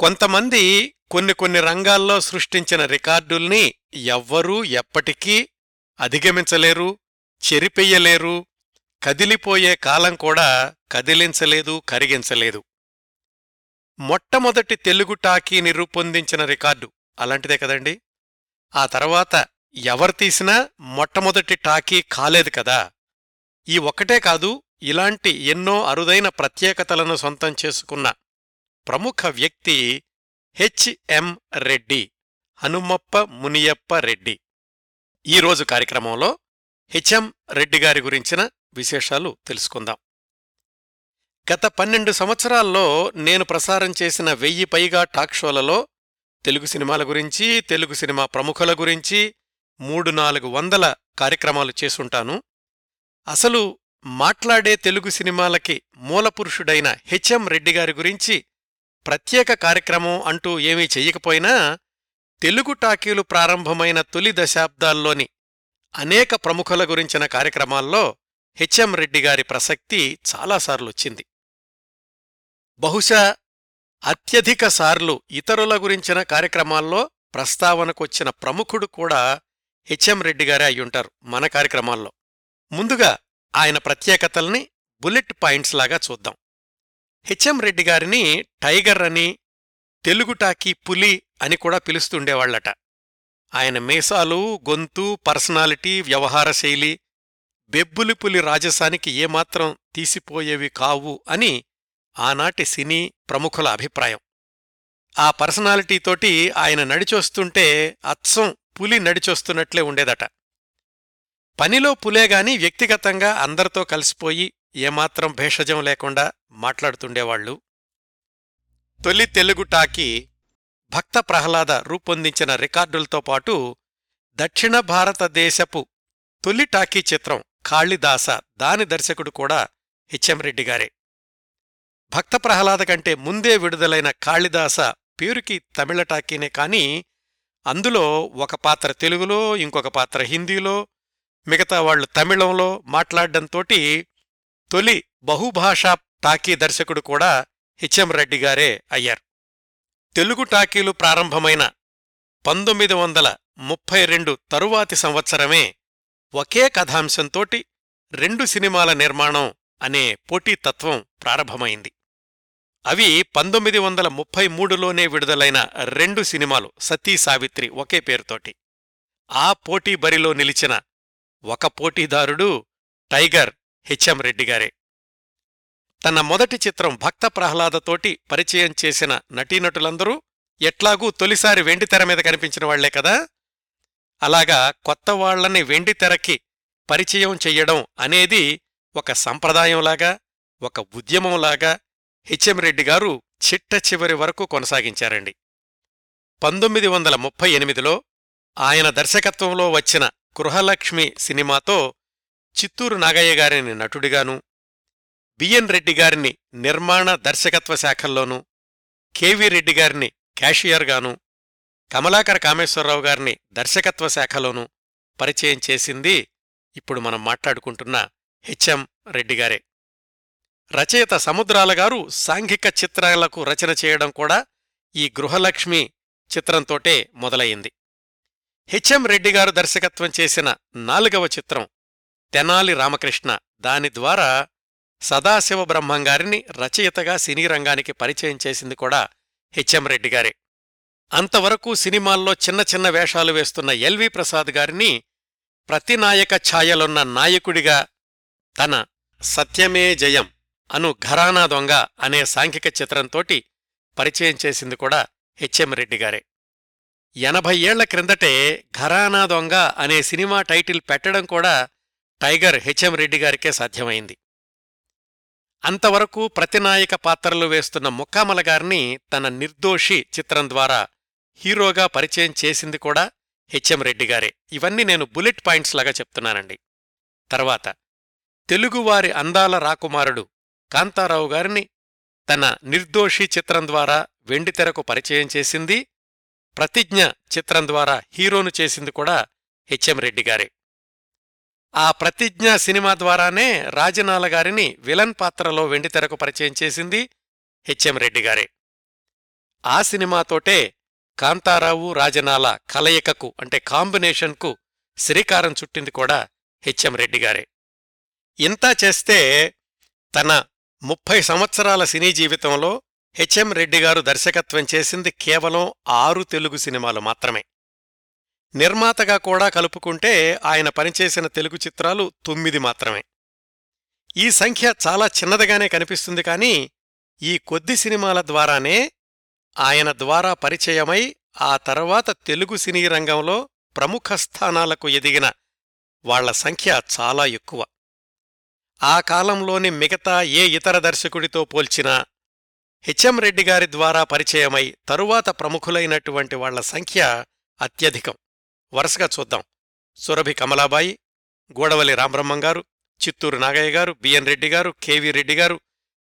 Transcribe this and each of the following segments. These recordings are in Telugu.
కొంతమంది కొన్ని కొన్ని రంగాల్లో సృష్టించిన రికార్డుల్ని ఎవ్వరూ ఎప్పటికీ అధిగమించలేరు చెరిపెయ్యలేరు కదిలిపోయే కాలం కూడా కదిలించలేదు కరిగించలేదు. మొట్టమొదటి తెలుగు టాకీని రూపొందించిన రికార్డు అలాంటిదే కదండి. ఆ తర్వాత ఎవరు తీసినా మొట్టమొదటి టాకీ కాలేదు కదా. ఈ ఒక్కటే కాదు ఇలాంటి ఎన్నో అరుదైన ప్రత్యేకతలను సొంతం చేసుకున్న ప్రముఖ వ్యక్తి హెచ్ఎం రెడ్డి హనుమప్ప మునియప్ప రెడ్డి. ఈరోజు కార్యక్రమంలో హెచ్ఎం రెడ్డి గారి గురించిన విశేషాలు తెలుసుకుందాం. గత పన్నెండు సంవత్సరాల్లో నేను ప్రసారం చేసిన వెయ్యి పైగా టాక్ షోలలో తెలుగు సినిమాల గురించి తెలుగు సినిమా ప్రముఖుల గురించి మూడు నాలుగు వందల కార్యక్రమాలు చేసుంటాను. అసలు మాట్లాడే తెలుగు సినిమాలకి మూలపురుషుడైన హెచ్ఎం రెడ్డి గారి గురించి ప్రత్యేక కార్యక్రమం అంటూ ఏమీ చెయ్యకపోయినా తెలుగు టాకీలు ప్రారంభమైన తొలి దశాబ్దాల్లోని అనేక ప్రముఖుల గురించిన కార్యక్రమాల్లో హెచ్ఎం రెడ్డి గారి ప్రసక్తి చాలాసార్లొచ్చింది బహుశా అత్యధిక సార్లు ఇతరుల గురించిన కార్యక్రమాల్లో ప్రస్తావనకొచ్చిన ప్రముఖుడు కూడా హెచ్ఎం రెడ్డి గారే అయ్యుంటారు మన కార్యక్రమాల్లో. ముందుగా ఆయన ప్రత్యేకతల్ని బుల్లెట్ పాయింట్స్ లాగా చూద్దాం. హెచ్ఎం రెడ్డి గారిని టైగర్ అని తెలుగు టాకీ పులి అని కూడా పిలుస్తుండేవాళ్ళట ఆయన మీసాలు గొంతు పర్సనాలిటీ వ్యవహార శైలి బెబ్బులి పులి రాజసానికి ఏమాత్రం తీసిపోయేవి కావు అని ఆనాటి సినీ ప్రముఖుల అభిప్రాయం. ఆ పర్సనాలిటీతోటి ఆయన నడిచొస్తుంటే అచ్చం పులి నడిచొస్తున్నట్లే ఉండేదట. పనిలో పులేగాని వ్యక్తిగతంగా అందరితో కలిసిపోయి ఏమాత్రం భేషజం లేకుండా మాట్లాడుతుండేవాళ్ళు తొలి తెలుగు టాకీ భక్త ప్రహ్లాద రూపొందించిన రికార్డులతో పాటు దక్షిణ భారతదేశపు తొలి టాకీ చిత్రం కాళిదాస దాని దర్శకుడు కూడా హెచ్ఎం గారే. భక్త ప్రహ్లాద కంటే ముందే విడుదలైన కాళిదాస పేరుకి తమిళ టాకీనే కాని అందులో ఒక పాత్ర తెలుగులో ఇంకొక పాత్ర హిందీలో మిగతా వాళ్ళు తమిళంలో మాట్లాడ్డంతోటి తొలి బహుభాషా టాకీ దర్శకుడు కూడా హెచ్ఎం రెడ్డి గారే అయ్యారు. తెలుగు టాకీలు ప్రారంభమైన పంతొమ్మిది వందల ముప్పై రెండు తరువాతి సంవత్సరమే ఒకే కథాంశంతోటి రెండు సినిమాల నిర్మాణం అనే పోటీతత్వం ప్రారంభమైంది. అవి పంతొమ్మిది వందల ముప్పై మూడులోనే విడుదలైన రెండు సినిమాలు సతీ సావిత్రి ఒకే పేరుతోటి. ఆ పోటీ బరిలో నిలిచిన ఒక పోటీదారుడు టైగర్ హెచ్ఎం రెడ్డిగారే తన మొదటి చిత్రం భక్త ప్రహ్లాదతోటి పరిచయం చేసిన నటీనటులందరూ ఎట్లాగూ తొలిసారి వెండితెర మీద కనిపించిన వాళ్ళే కదా? అలాగా కొత్త వాళ్ళని వెండితెరకి పరిచయం చెయ్యడం అనేది ఒక సంప్రదాయంలాగా ఒక ఉద్యమంలాగా హెచ్ఎం రెడ్డి గారు చిట్ట చివరి వరకు కొనసాగించారండి. పంతొమ్మిది వందల ముప్పై ఎనిమిదిలో ఆయన దర్శకత్వంలో వచ్చిన గృహలక్ష్మి సినిమాతో చిత్తూరు నాగయ్య గారిని నటుడిగాను బిఎన్ రెడ్డి గారిని నిర్మాణ దర్శకత్వ శాఖల్లోనూ కెవి రెడ్డి గారిని క్యాషియర్గాను కమలాకర కామేశ్వరరావు గారిని దర్శకత్వ శాఖలోనూ పరిచయం చేసింది ఇప్పుడు మనం మాట్లాడుకుంటున్న హెచ్ఎం రెడ్డిగారే రచయిత సముద్రాల గారు సాంఘిక చిత్రాలకు రచన చేయడం కూడా ఈ గృహలక్ష్మి చిత్రంతోటే మొదలయింది హెచ్ఎం రెడ్డిగారు దర్శకత్వం చేసిన నాలుగవ చిత్రం తెనాలి రామకృష్ణ దాని ద్వారా సదాశివ బ్రహ్మంగారిని రచయితగా సినీ రంగానికి పరిచయం చేసింది కూడా హెచ్ఎం రెడ్డి గారే. అంతవరకు సినిమాల్లో చిన్న చిన్న వేషాలు వేస్తున్న ఎల్వి ప్రసాద్ గారిని ప్రతినాయక ఛాయలున్న నాయకుడిగా తన సత్యమే జయం అను ఘరానా దొంగ అనే సాంఘిక చిత్రంతోటి పరిచయం చేసింది కూడా హెచ్ఎం రెడ్డి గారే. ఎనభై ఏళ్ళ క్రిందటే ఘరానా దొంగ అనే సినిమా టైటిల్ పెట్టడం కూడా టైగర్ హెచ్ఎం రెడ్డి గారికే సాధ్యమైంది. అంతవరకు ప్రతినాయక పాత్రలు వేస్తున్న ముక్కామల గారిని తన నిర్దోషి చిత్రం ద్వారా హీరోగా పరిచయం చేసింది కూడా హెచ్ఎం రెడ్డి గారే. ఇవన్నీ నేను బుల్లెట్ పాయింట్స్ లాగా చెప్తున్నానండి. తర్వాత తెలుగువారి అందాల రాకుమారుడు కాంతారావు గారిని తన నిర్దోషి చిత్రం ద్వారా వెండితెరకు పరిచయం చేసింది ప్రతిజ్ఞ చిత్రం ద్వారా హీరోను చేసింది కూడా హెచ్ఎం రెడ్డి గారే. ఆ ప్రతిజ్ఞ సినిమా ద్వారానే రాజనాల గారిని విలన్ పాత్రలో వెండితెరకు పరిచయం చేసింది హెచ్ఎం రెడ్డి గారే. ఆ సినిమాతోటే కాంతారావు రాజనాల కలయికకు అంటే కాంబినేషన్కు శ్రీకారం చుట్టింది కూడా హెచ్ఎం రెడ్డి గారే. ఇంతా చేస్తే తన ముప్పై సంవత్సరాల సినీ జీవితంలో హెచ్ఎం రెడ్డి గారు దర్శకత్వం చేసింది కేవలం ఆరు తెలుగు సినిమాలు మాత్రమే. నిర్మాతగా కూడా కలుపుకుంటే ఆయన పనిచేసిన తెలుగు చిత్రాలు తొమ్మిది మాత్రమే. ఈ సంఖ్య చాలా చిన్నదిగానే కనిపిస్తుంది కానీ ఈ కొద్ది సినిమాల ద్వారానే ఆయన ద్వారా పరిచయమై ఆ తర్వాత తెలుగు సినీ రంగంలో ప్రముఖ స్థానాలకు ఎదిగిన వాళ్ళ సంఖ్య చాలా ఎక్కువ. ఆ కాలంలోని మిగతా ఏ ఇతర దర్శకుడితో పోల్చినా హెచ్ఎం రెడ్డి గారి ద్వారా పరిచయమై తరువాత ప్రముఖులైనటువంటి వాళ్ళ సంఖ్య అత్యధికం. వరుసగా చూద్దాం. సురభి కమలాబాయి గూడవల్లి రామబ్రహ్మం గారు చిత్తూరు నాగయ్య గారు బిఎన్ రెడ్డి గారు కెవి రెడ్డి గారు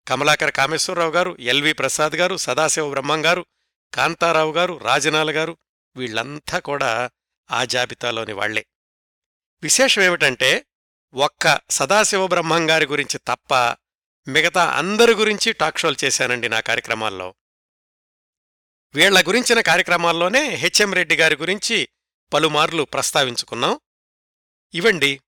కమలాకర కామేశ్వరరావు గారు ఎల్వి ప్రసాద్ గారు సదాశివ బ్రహ్మం గారు కాంతారావు గారు రాజనాల గారు వీళ్ళంతా కూడా ఆ జాబితాలోని వాళ్ళే. విశేషమేమిటంటే ఒక్క సదాశివ బ్రహ్మం గారి గురించి తప్ప మిగతా అందరి గురించి టాక్ షోలు చేశానండి నా కార్యక్రమాల్లో. వీళ్ళ గురించిన కార్యక్రమాల్లోనే హెచ్ఎం రెడ్డి గారి గురించి పలుమార్లు ప్రస్తావించుకున్నాం. ఇవండి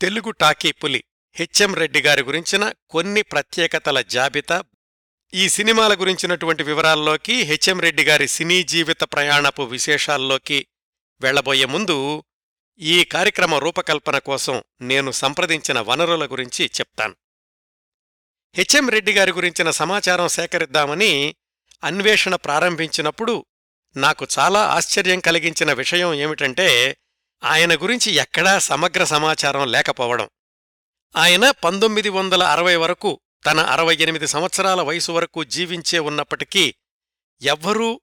తెలుగు టాకీ పులి హెచ్ఎం రెడ్డి గారి గురించిన కొన్ని ప్రత్యేకతల జాబితా. ఈ సినిమాల గురించినటువంటి వివరాల్లోకి హెచ్ఎం రెడ్డి గారి సినీ జీవిత ప్రయాణపు విశేషాల్లోకి వెళ్ళబోయే ముందు ఈ కార్యక్రమ రూపకల్పన కోసం నేను సంప్రదించిన వనరుల గురించి చెప్తాను. హెచ్ఎం రెడ్డి గారి గురించిన సమాచారం సేకరిద్దామని అన్వేషణ ప్రారంభించినప్పుడు నాకు చాలా ఆశ్చర్యం కలిగించిన విషయం ఏమిటంటే ఆయన గురించి ఎక్కడా సమగ్ర సమాచారం లేకపోవడం. ఆయన పంతొమ్మిది వందల అరవై వరకు తన అరవై ఎనిమిది సంవత్సరాల వయసు వరకు జీవించే ఉన్నప్పటికీ ఎవ్వరూ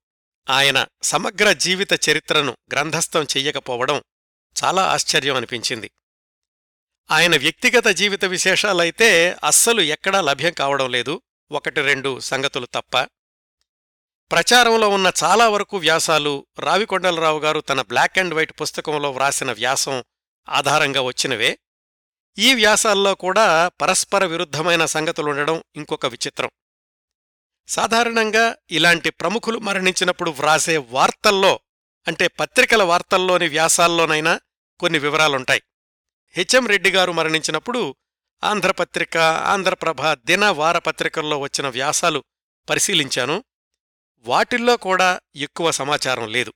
ఆయన సమగ్ర జీవిత చరిత్రను గ్రంథస్థం చెయ్యకపోవడం చాలా ఆశ్చర్యం అనిపించింది. ఆయన వ్యక్తిగత జీవిత విశేషాలైతే అస్సలు ఎక్కడా లభ్యం కావడం లేదు. ఒకటి రెండు సంగతులు తప్ప. ప్రచారంలో ఉన్న చాలా వరకు వ్యాసాలు రావికొండలరావు గారు తన బ్లాక్ అండ్ వైట్ పుస్తకంలో వ్రాసిన వ్యాసం ఆధారంగా వచ్చినవే. ఈ వ్యాసాల్లో కూడా పరస్పర విరుద్ధమైన సంగతులుండడం ఇంకొక విచిత్రం. సాధారణంగా ఇలాంటి ప్రముఖులు మరణించినప్పుడు వ్రాసే వార్తల్లో అంటే పత్రికల వార్తల్లోని వ్యాసాల్లోనైనా కొన్ని వివరాలుంటాయి. హెచ్ఎం రెడ్డి గారు మరణించినప్పుడు ఆంధ్రపత్రిక ఆంధ్రప్రభ దిన వారపత్రికల్లో వచ్చిన వ్యాసాలు పరిశీలించాను. వాటిల్లో కూడా ఎక్కువ సమాచారం లేదు.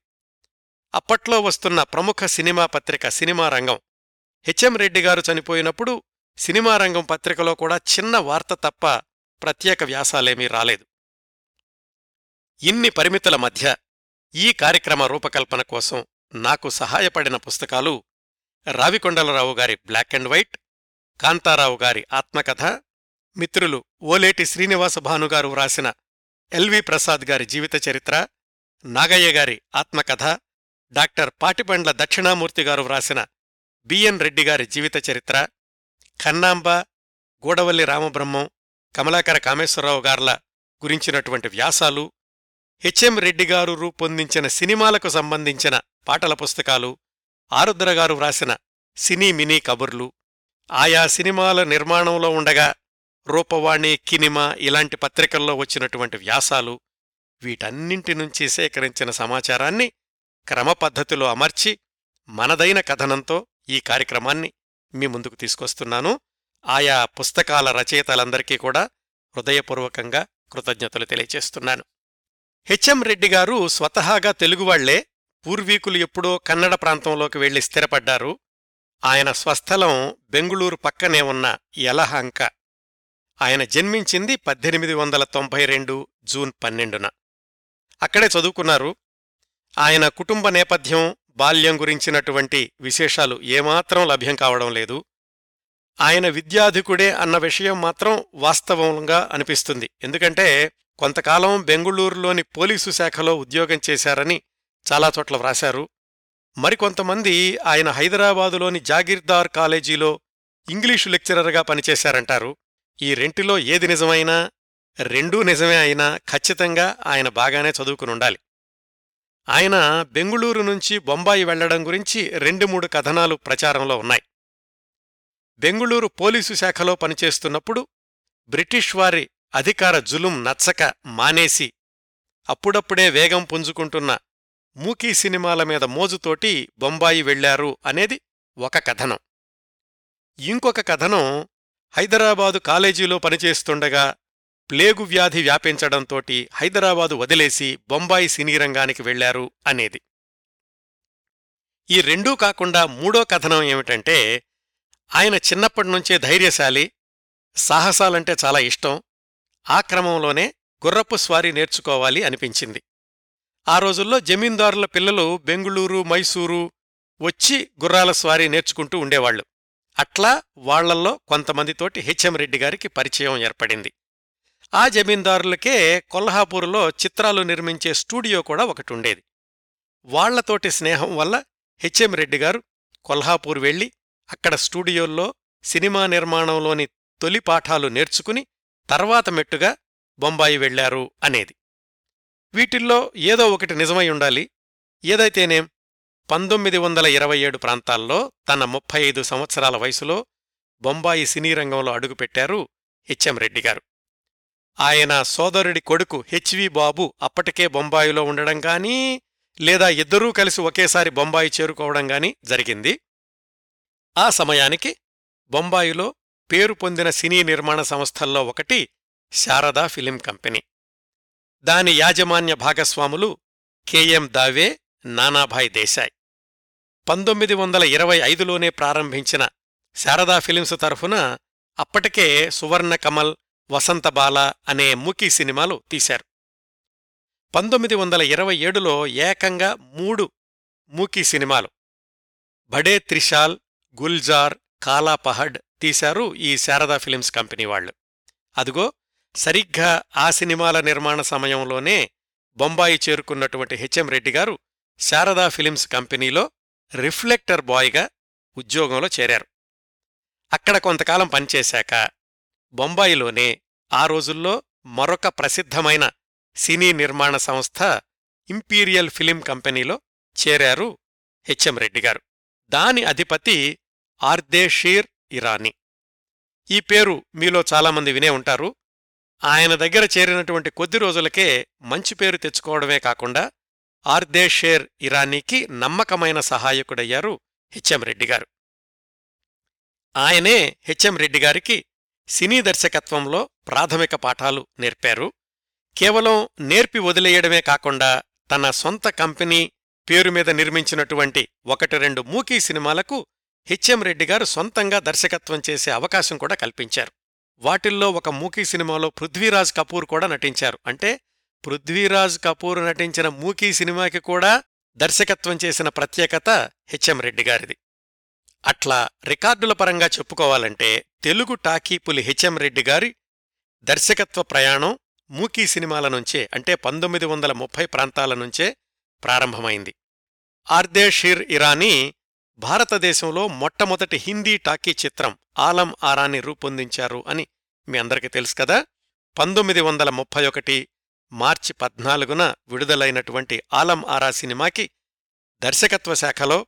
అప్పట్లో వస్తున్న ప్రముఖ సినిమా పత్రిక సినిమా రంగం. హెచ్ఎం రెడ్డి గారు చనిపోయినప్పుడు సినిమా రంగం పత్రికలో కూడా చిన్న వార్త తప్ప ప్రత్యేక వ్యాసాలేమీ రాలేదు. ఇన్ని పరిమితుల మధ్య ఈ కార్యక్రమ రూపకల్పన కోసం నాకు సహాయపడిన పుస్తకాలు రావికొండలరావు గారి బ్లాక్ అండ్ వైట్ కాంతారావు గారి ఆత్మకథ మిత్రులు ఓలేటి శ్రీనివాస భానుగారు వ్రాసిన ఎల్వి ప్రసాద్ గారి జీవిత చరిత్ర నాగయ్య గారి ఆత్మకథ డాక్టర్ పాటిబండ్ల దక్షిణామూర్తి గారు వ్రాసిన బిఎన్ రెడ్డి గారి జీవిత చరిత్ర ఖన్నాంబ గూడవల్లి రామబ్రహ్మం కమలాకర కామేశ్వరరావు గార్ల గురించినటువంటి వ్యాసాలు హెచ్ఎం రెడ్డి గారు రూపొందించిన సినిమాలకు సంబంధించిన పాటల పుస్తకాలు ఆరుద్ర గారు వ్రాసిన సినీ మినీ కబుర్లు ఆయా సినిమాల నిర్మాణంలో ఉండగా రూపవాణి కినిమ ఇలాంటి పత్రికల్లో వచ్చినటువంటి వ్యాసాలు వీటన్నింటి నుంచి సేకరించిన సమాచారాన్ని క్రమపద్ధతిలో అమర్చి మనదైన కథనంతో ఈ కార్యక్రమాన్ని మీ ముందుకు తీసుకొస్తున్నాను. ఆయా పుస్తకాల రచయితలందరికీ కూడా హృదయపూర్వకంగా కృతజ్ఞతలు తెలియచేస్తున్నాను హెచ్ఎం రెడ్డి గారు స్వతహాగా తెలుగువాళ్ళే పూర్వీకులు ఎప్పుడో కన్నడ ప్రాంతంలోకి వెళ్ళి స్థిరపడ్డారు. ఆయన స్వస్థలం బెంగుళూరు పక్కనే ఉన్న యలహంక. ఆయన జన్మించింది పద్దెనిమిది వందల తొంభై రెండు జూన్ పన్నెండున. అక్కడే చదువుకున్నారు. ఆయన కుటుంబ నేపథ్యం బాల్యం గురించినటువంటి విశేషాలు ఏమాత్రం లభ్యం కావడం లేదు. ఆయన విద్యాధికుడే అన్న విషయం మాత్రం వాస్తవంగా అనిపిస్తుంది. ఎందుకంటే కొంతకాలం బెంగుళూరులోని పోలీసు శాఖలో ఉద్యోగం చేశారని చాలా చోట్ల వ్రాశారు. మరికొంతమంది ఆయన హైదరాబాదులోని జాగీర్దార్ కాలేజీలో ఇంగ్లీషు లెక్చరర్గా పనిచేశారంటారు. ఈ రెంటిలో ఏది నిజమైనా రెండూ నిజమే అయినా ఖచ్చితంగా ఆయన బాగానే చదువుకునుండాలి. ఆయన బెంగుళూరు నుంచి బొంబాయి వెళ్ళడం గురించి రెండు మూడు కథనాలు ప్రచారంలో ఉన్నాయి. బెంగుళూరు పోలీసు శాఖలో పనిచేస్తున్నప్పుడు బ్రిటిష్ వారి అధికార జులుం నచ్చక మానేసి అప్పుడప్పుడే వేగం పుంజుకుంటున్న మూకీ సినిమాల మీద మోజుతోటి బొంబాయి వెళ్ళారు అనేది ఒక కథనం. ఇంకొక కథనం హైదరాబాదు కాలేజీలో పనిచేస్తుండగా ప్లేగు వ్యాధి వ్యాపించడంతోటి హైదరాబాదు వదిలేసి బొంబాయి సినీ రంగానికి వెళ్ళారు అనేది. ఈ రెండూ కాకుండా మూడో కథనం ఏమిటంటే ఆయన చిన్నప్పటినుంచే ధైర్యశాలి సాహసాలంటే చాలా ఇష్టం ఆ క్రమంలోనే గుర్రపు స్వారీ నేర్చుకోవాలి అనిపించింది. ఆ రోజుల్లో జమీందారుల పిల్లలు బెంగుళూరు మైసూరు వచ్చి గుర్రాల స్వారీ నేర్చుకుంటూ ఉండేవాళ్ళు అట్లా వాళ్ళల్లో కొంతమందితోటి హెచ్ఎం రెడ్డి గారికి పరిచయం ఏర్పడింది. ఆ జమీందారులకే కొల్హాపూర్లో చిత్రాలు నిర్మించే స్టూడియో కూడా ఒకటి ఉండేది వాళ్ళతోటి స్నేహం వల్ల హెచ్ఎం రెడ్డి గారు కొల్హాపూర్ వెళ్ళి అక్కడ స్టూడియోల్లో సినిమా నిర్మాణంలోని తొలి పాఠాలు నేర్చుకుని తర్వాత మెట్టుగా బొంబాయి వెళ్ళారు అనేది. వీటిల్లో ఏదో ఒకటి నిజమై ఉండాలి. ఏదైతేనేం పంతొమ్మిది వందల ఇరవై ఏడు ప్రాంతాల్లో తన ముప్పై ఐదు సంవత్సరాల వయసులో బొంబాయి సినీ రంగంలో అడుగుపెట్టారు హెచ్ఎం రెడ్డి గారు. ఆయన సోదరుడి కొడుకు హెచ్వి బాబు అప్పటికే బొంబాయిలో ఉండడం గానీ లేదా ఇద్దరూ కలిసి ఒకేసారి బొంబాయి చేరుకోవడం గానీ జరిగింది. ఆ సమయానికి బొంబాయిలో పేరు పొందిన సినీ నిర్మాణ సంస్థల్లో ఒకటి శారదా ఫిలిం కంపెనీ. దాని యాజమాన్య భాగస్వాములు కెఎం దావే నానాభాయ్ దేశాయ్. పంతొమ్మిది వందల ఇరవై ఐదులోనే ప్రారంభించిన శారదా ఫిలిమ్స్ తరఫున అప్పటికే సువర్ణ కమల్ వసంతబాల అనే మూకీ సినిమాలు తీశారు. పంతొమ్మిది వందల ఇరవై ఏడులో ఏకంగా మూడు మూకీ సినిమాలు బడే త్రిశాల్ గుల్జార్ కాలాపహడ్ తీశారు ఈ శారదా ఫిలింస్ కంపెనీ వాళ్ళు అదుగో సరిగ్గా ఆ సినిమాల నిర్మాణ సమయంలోనే బొంబాయి చేరుకున్నటువంటి హెచ్ఎం రెడ్డి గారు శారదా ఫిలిమ్స్ కంపెనీలో రిఫ్లెక్టర్ బాయ్గా ఉద్యోగంలో చేరారు. అక్కడ కొంతకాలం పనిచేశాక బొంబాయిలోనే ఆ రోజుల్లో మరొక ప్రసిద్ధమైన సినీ నిర్మాణ సంస్థ ఇంపీరియల్ ఫిలిం కంపెనీలో చేరారు హెచ్ఎం రెడ్డి గారు. దాని అధిపతి ఆర్దేషీర్ ఇరానీ. ఈ పేరు మీలో చాలామంది వినే ఉంటారు. ఆయన దగ్గర చేరినటువంటి కొద్ది రోజులకే మంచి పేరు తెచ్చుకోవడమే కాకుండా ఆర్దేషేర్ ఇరానీకి నమ్మకమైన సహాయకుడయ్యారు హెచ్ఎం రెడ్డి గారు ఆయనే హెచ్ఎం రెడ్డి గారికి సినీ దర్శకత్వంలో ప్రాథమిక పాఠాలు నేర్పారు. కేవలం నేర్పి వదిలేయడమే కాకుండా తన సొంత కంపెనీ పేరు మీద నిర్మించినటువంటి ఒకటి రెండు మూకీ సినిమాలకు హెచ్ఎం రెడ్డి గారు సొంతంగా దర్శకత్వం చేసే అవకాశం కూడా కల్పించారు. వాటిల్లో ఒక మూకీ సినిమాలో పృథ్వీరాజ్ కపూర్ కూడా నటించారు. అంటే పృథ్వీరాజ్ కపూర్ నటించిన మూకీ సినిమాకి కూడా దర్శకత్వం చేసిన ప్రత్యేకత హెచ్ఎం రెడ్డి గారిది. అట్లా రికార్డుల పరంగా చెప్పుకోవాలంటే తెలుగు టాకీపులి హెచ్ఎం రెడ్డి గారి దర్శకత్వ ప్రయాణం మూకీ సినిమాల నుంచే అంటే పంతొమ్మిది వందల ముప్పై ప్రాంతాల నుంచే ప్రారంభమైంది. ఆర్దేషీర్ ఇరానీ భారతదేశంలో మొట్టమొదటి హిందీ టాకీ చిత్రం ఆలం ఆరాని రూపొందించారు అని మీ అందరికీ తెలుసు కదా. పంతొమ్మిది వందల ముప్పై ఒకటి మార్చి పద్నాలుగున విడుదలైనటువంటి ఆలం ఆరా సినిమాకి దర్శకత్వ శాఖలో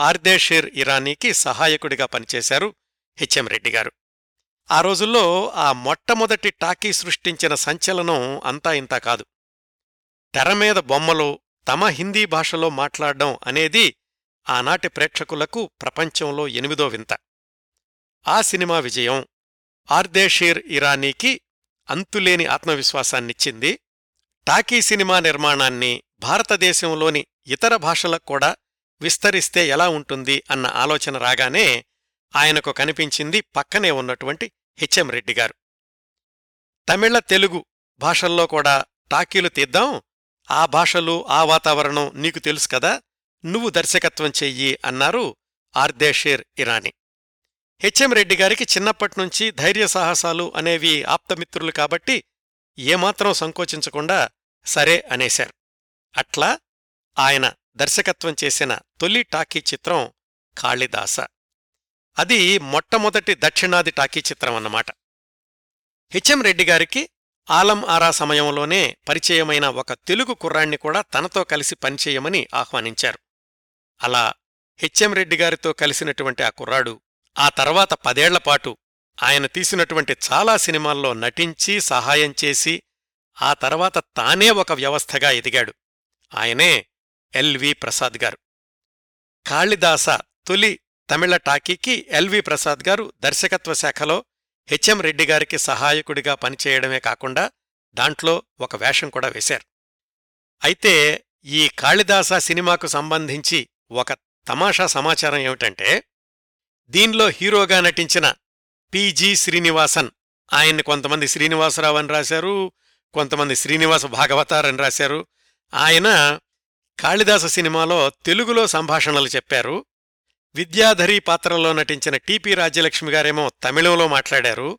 ఆర్దేషీర్ ఇరానీకి సహాయకుడిగా పనిచేశారు హెచ్ఎం రెడ్డి గారు. ఆ రోజుల్లో ఆ మొట్టమొదటి టాకీ సృష్టించిన సంచలనం అంతా ఇంతా కాదు. తెరమీద బొమ్మలు తమ హిందీ భాషలో మాట్లాడడం అనేది ఆనాటి ప్రేక్షకులకు ప్రపంచంలో ఎనిమిదో వింత. ఆ సినిమా విజయం ఆర్దేషీర్ ఇరానీకి అంతులేని ఆత్మవిశ్వాసాన్నిచ్చింది టాకీ సినిమా నిర్మాణాన్ని భారతదేశంలోని ఇతర భాషలకు కూడా విస్తరిస్తే ఎలా ఉంటుంది అన్న ఆలోచన రాగానే ఆయనకు కనిపించింది పక్కనే ఉన్నటువంటి హెచ్ఎం రెడ్డి గారు. తమిళ తెలుగు భాషల్లో కూడా టాకీలు తీద్దాం ఆ భాషలు ఆ వాతావరణం నీకు తెలుసు కదా నువ్వు దర్శకత్వం చెయ్యి అన్నారు ఆర్దేషేర్ ఇరానీ. హెచ్ఎం రెడ్డి గారికి చిన్నప్పట్నుంచి ధైర్య సాహసాలు అనేవి ఆప్తమిత్రులు కాబట్టి ఏమాత్రం సంకోచించకుండా సరే అనేశారు. అట్లా ఆయన దర్శకత్వం చేసిన తొలి టాకీ చిత్రం కాళిదాస. అది మొట్టమొదటి దక్షిణాది టాకీ చిత్రం అన్నమాట. హెచ్ఎం రెడ్డి గారికి ఆలం ఆరా సమయంలోనే పరిచయమైన ఒక తెలుగు కుర్రాణ్ణి కూడా తనతో కలిసి పనిచేయమని ఆహ్వానించారు. అలా హెచ్ఎం రెడ్డి గారితో కలిసినటువంటి ఆ కుర్రాడు ఆ తర్వాత పదేళ్ళపాటు ఆయన తీసినటువంటి చాలా సినిమాల్లో నటించి సహాయం చేసి ఆ తర్వాత తానే ఒక వ్యవస్థగా ఎదిగాడు. ఆయనే ఎల్వి ప్రసాద్ గారు. కాళిదాస తొలి తమిళ టాకీకి ఎల్వి ప్రసాద్ గారు దర్శకత్వ శాఖలో హెచ్ఎం రెడ్డి గారికి సహాయకుడిగా పనిచేయడమే కాకుండా దాంట్లో ఒక వేషం కూడా వేశారు. అయితే ఈ కాళిదాస సినిమాకు సంబంధించి ఒక తమాషా సమాచారం ఏమిటంటే దీనిలో హీరోగా నటించిన పిజి శ్రీనివాసన్. ఆయన్ని కొంతమంది శ్రీనివాసరావు అని రాశారు కొంతమంది శ్రీనివాస భాగవతార్ అని రాశారు. ఆయన కాళిదాస సినిమాలో తెలుగులో సంభాషణలు చెప్పారు. విద్యాధరి పాత్రలో నటించిన టిపి రాజ్యలక్ష్మి గారేమో తమిళంలో మాట్లాడారు.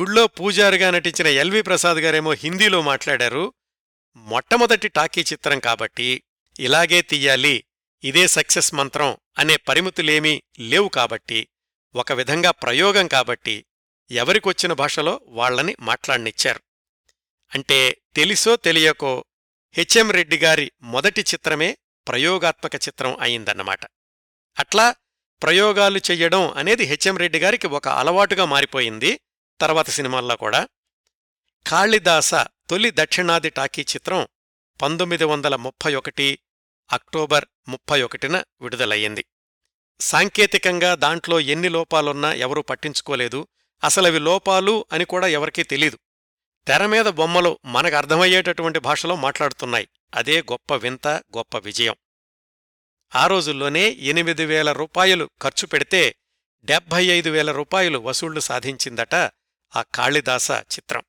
గుళ్ళో పూజారిగా నటించిన ఎల్వి ప్రసాద్ గారేమో హిందీలో మాట్లాడారు. మొట్టమొదటి టాకీ చిత్రం కాబట్టి ఇలాగే తీయాలి ఇదే సక్సెస్ మంత్రం అనే పరిమితులేమీ లేవు కాబట్టి ఒక విధంగా ప్రయోగం కాబట్టి ఎవరికొచ్చిన భాషలో వాళ్ళని మాట్లాడనిచ్చారు. అంటే తెలిసో తెలియకో హెచ్ఎం రెడ్డి గారి మొదటి చిత్రమే ప్రయోగాత్మక చిత్రం అయిందన్నమాట. అట్లా ప్రయోగాలు చెయ్యడం అనేది హెచ్ఎం రెడ్డి గారికి ఒక అలవాటుగా మారిపోయింది తర్వాత సినిమాల్లో కూడా. కాళిదాస తొలి దక్షిణాది టాకీ చిత్రం పంతొమ్మిది వందల ముప్పై ఒకటి అక్టోబర్ ముప్పై ఒకటిన విడుదలయ్యింది. సాంకేతికంగా దాంట్లో ఎన్ని లోపాలున్నా ఎవరూ పట్టించుకోలేదు. అసలవి లోపాలు అని కూడా ఎవరికీ తెలీదు. తెరమీద బొమ్మలు మనకు అర్థమయ్యేటటువంటి భాషలో మాట్లాడుతున్నాయి. అదే గొప్ప వింత గొప్ప విజయం. ఆ రోజుల్లోనే ఎనిమిది వేల రూపాయలు ఖర్చు పెడితే డెబ్భై ఐదు వేల రూపాయలు వసూళ్ళు సాధించిందట ఆ కాళిదాస చిత్రం.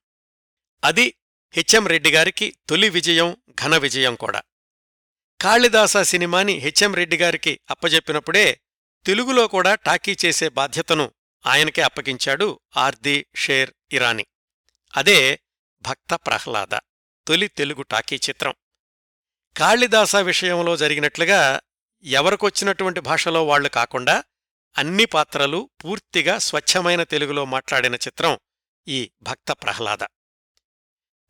అది హెచ్ఎం రెడ్డి గారికి తొలి విజయం ఘన విజయం కూడా. కాళిదాస సినిమాని హెచ్ఎం రెడ్డి గారికి అప్పజెప్పినప్పుడే తెలుగులో కూడా టాకీ చేసే బాధ్యతను ఆయనకే అప్పగించాడు ఆర్ది షేర్ ఇరానీ. అదే భక్త ప్రహ్లాద తొలి తెలుగు టాకీ చిత్రం. కాళిదాస విషయంలో జరిగినట్లుగా ఎవరికొచ్చినటువంటి భాషలో వాళ్ళు కాకుండా అన్ని పాత్రలు పూర్తిగా స్వచ్ఛమైన తెలుగులో మాట్లాడిన చిత్రం ఈ భక్త ప్రహ్లాద.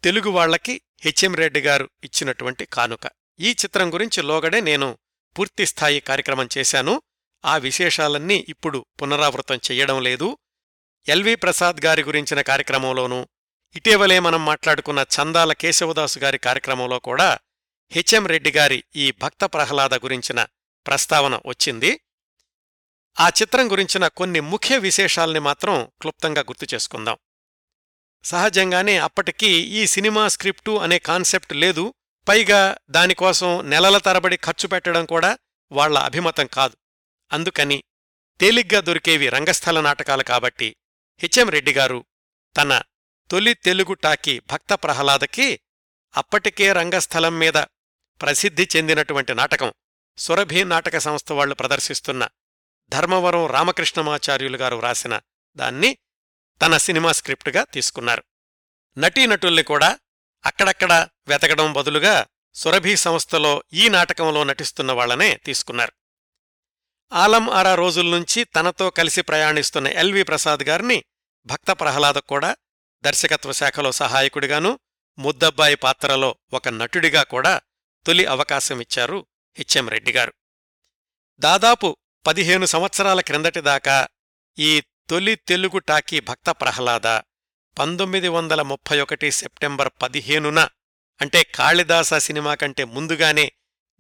తెలుగు వాళ్ళకి హెచ్ఎం రెడ్డి గారు ఇచ్చినటువంటి కానుక. ఈ చిత్రం గురించి లోగడే నేను పూర్తిస్థాయి కార్యక్రమం చేశాను. ఆ విశేషాలన్నీ ఇప్పుడు పునరావృతం చెయ్యడం లేదు. ఎల్వి ప్రసాద్ గారి గురించిన కార్యక్రమంలోనూ ఇటీవలే మనం మాట్లాడుకున్న చందాల కేశవదాసు గారి కార్యక్రమంలో కూడా హెచ్ఎం రెడ్డి గారి ఈ భక్త ప్రహ్లాద గురించిన ప్రస్తావన వచ్చింది. ఆ చిత్రం గురించిన కొన్ని ముఖ్య విశేషాల్ని మాత్రం క్లుప్తంగా గుర్తు చేసుకుందాం. సహజంగానే అప్పటికి ఈ సినిమా స్క్రిప్టు అనే కాన్సెప్ట్ లేదు. పైగా దానికోసం నెలల తరబడి ఖర్చు పెట్టడం కూడా వాళ్ళ అభిమతం కాదు. అందుకని తేలిగ్గా దొరికేవి రంగస్థల నాటకాలు కాబట్టి హెచ్ఎం రెడ్డిగారు తన తొలి తెలుగు టాకీ భక్త ప్రహ్లాదకి అప్పటికే రంగస్థలం మీద ప్రసిద్ధి చెందినటువంటి నాటకం సురభి నాటక సంస్థ వాళ్ళు ప్రదర్శిస్తున్న ధర్మవరం రామకృష్ణమాచార్యులు గారు వ్రాసిన దాన్ని తన సినిమా స్క్రిప్టుగా తీసుకున్నారు. నటీనటుల్ని కూడా అక్కడక్కడ వెతకడం బదులుగా సురభి సంస్థలో ఈ నాటకంలో నటిస్తున్న వాళ్ళనే తీసుకున్నారు. ఆలం ఆరా రోజుల్నుంచి తనతో కలిసి ప్రయాణిస్తున్న ఎల్వి ప్రసాద్ గారిని భక్త ప్రహ్లాద కూడా దర్శకత్వ శాఖలో సహాయకుడిగాను ముద్దబ్బాయి పాత్రలో ఒక నటుడిగా కూడా తొలి అవకాశమిచ్చారు హెచ్ఎం రెడ్డి గారు. దాదాపు పదిహేను సంవత్సరాల క్రిందటి దాకా ఈ తొలి తెలుగు టాకీ భక్త ప్రహ్లాద పంతొమ్మిది వందల ముప్పై ఒకటి సెప్టెంబర్ పదిహేనున అంటే కాళిదాస సినిమా కంటే ముందుగానే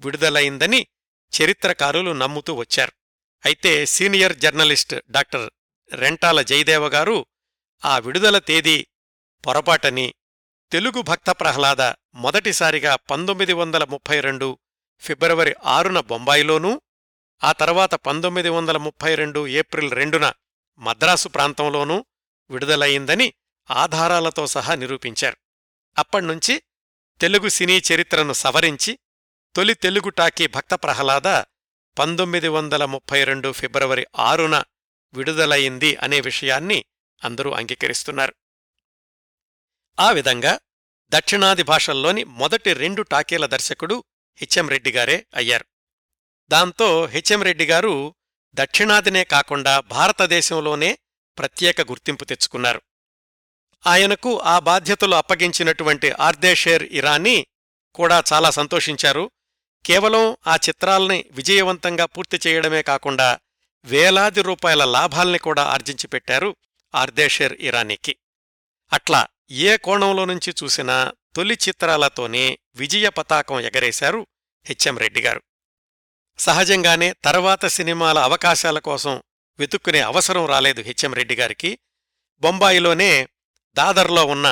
విడుదలైందని చరిత్రకారులు నమ్ముతూ వచ్చారు. అయితే senior journalist doctor Rentala Jayadeva garu ఆ విడుదల తేదీ పొరపాటని తెలుగు భక్త ప్రహ్లాద మొదటిసారిగా పంతొమ్మిది వందల ముప్పై రెండు ఫిబ్రవరి ఆరున బొంబాయిలోనూ ఆ తర్వాత పంతొమ్మిది వందల ముప్పై రెండు ఏప్రిల్ రెండున మద్రాసు ప్రాంతంలోనూ విడుదలయిందని ఆధారాలతో సహా నిరూపించారు. అప్పణ్నుంచి తెలుగు సినీ చరిత్రను సవరించి తొలి తెలుగు టాకీ భక్త ప్రహ్లాద పంతొమ్మిది వందల ముప్పై రెండు ఫిబ్రవరి ఆరున విడుదలయింది అనే విషయాన్ని అందరూ అంగీకరిస్తున్నారు. ఆ విధంగా దక్షిణాది భాషల్లోని మొదటి రెండు టాకీల దర్శకుడు హెచ్ఎం గారే అయ్యారు. దాంతో హెచ్ఎం గారు దక్షిణాదినే కాకుండా భారతదేశంలోనే ప్రత్యేక గుర్తింపు తెచ్చుకున్నారు. ఆయనకు ఆ బాధ్యతలు అప్పగించినటువంటి ఆర్దేషేర్ ఇరానీ కూడా చాలా సంతోషించారు. కేవలం ఆ చిత్రాల్ని విజయవంతంగా పూర్తి చేయడమే కాకుండా వేలాది రూపాయల లాభాల్ని కూడా ఆర్జించి పెట్టారు ఆర్దేషేర్ ఇరానీకి. అట్లా ఏ కోణంలో నుంచి చూసినా తొలి చిత్రాలతోనే విజయ పతాకం ఎగరేశారు హెచ్ఎం రెడ్డి గారు. సహజంగానే తర్వాత సినిమాల అవకాశాల కోసం వెతుక్కునే అవసరం రాలేదు హెచ్ఎం రెడ్డి గారికి. బొంబాయిలోనే దాదర్లో ఉన్న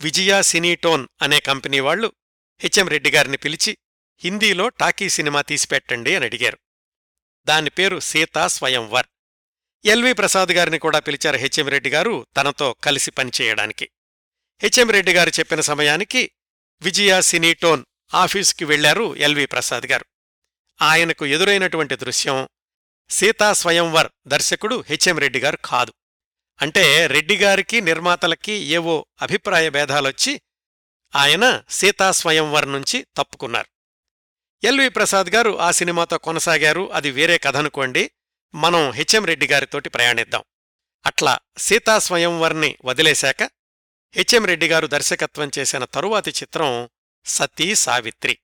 విజయ సినీటోన్ అనే కంపెనీ వాళ్ళు హెచ్ఎం రెడ్డి గారిని పిలిచి హిందీలో టాకీ సినిమా తీసిపెట్టండి అని అడిగారు. దాని పేరు సీతా స్వయంవర్ ఎల్వి ప్రసాద్ గారిని కూడా పిలిచారు హెచ్ఎం రెడ్డి గారు తనతో కలిసి పనిచేయడానికి హెచ్ఎం రెడ్డి గారు చెప్పిన సమయానికి విజయ సినీటోన్ ఆఫీసుకి వెళ్ళారు ఎల్వి ప్రసాద్ గారు. ఆయనకు ఎదురైనటువంటి దృశ్యం సీతా స్వయంవర్ దర్శకుడు హెచ్ఎం రెడ్డి గారు కాదు. అంటే రెడ్డిగారికి నిర్మాతలకి ఏవో అభిప్రాయ భేదాలొచ్చి ఆయన సీతా స్వయంవర్ నుంచి తప్పుకున్నారు. ఎల్వి ప్రసాద్ గారు ఆ సినిమాతో కొనసాగారు. అది వేరే కథ అనుకోండి. మనం హెచ్ఎం రెడ్డి గారితోటి ప్రయాణిద్దాం. అట్లా సీతా స్వయంవర్ని వదిలేశాక హెచ్ఎం రెడ్డి గారు దర్శకత్వం చేసిన తరువాతి చిత్రం సతీ సావిత్రి.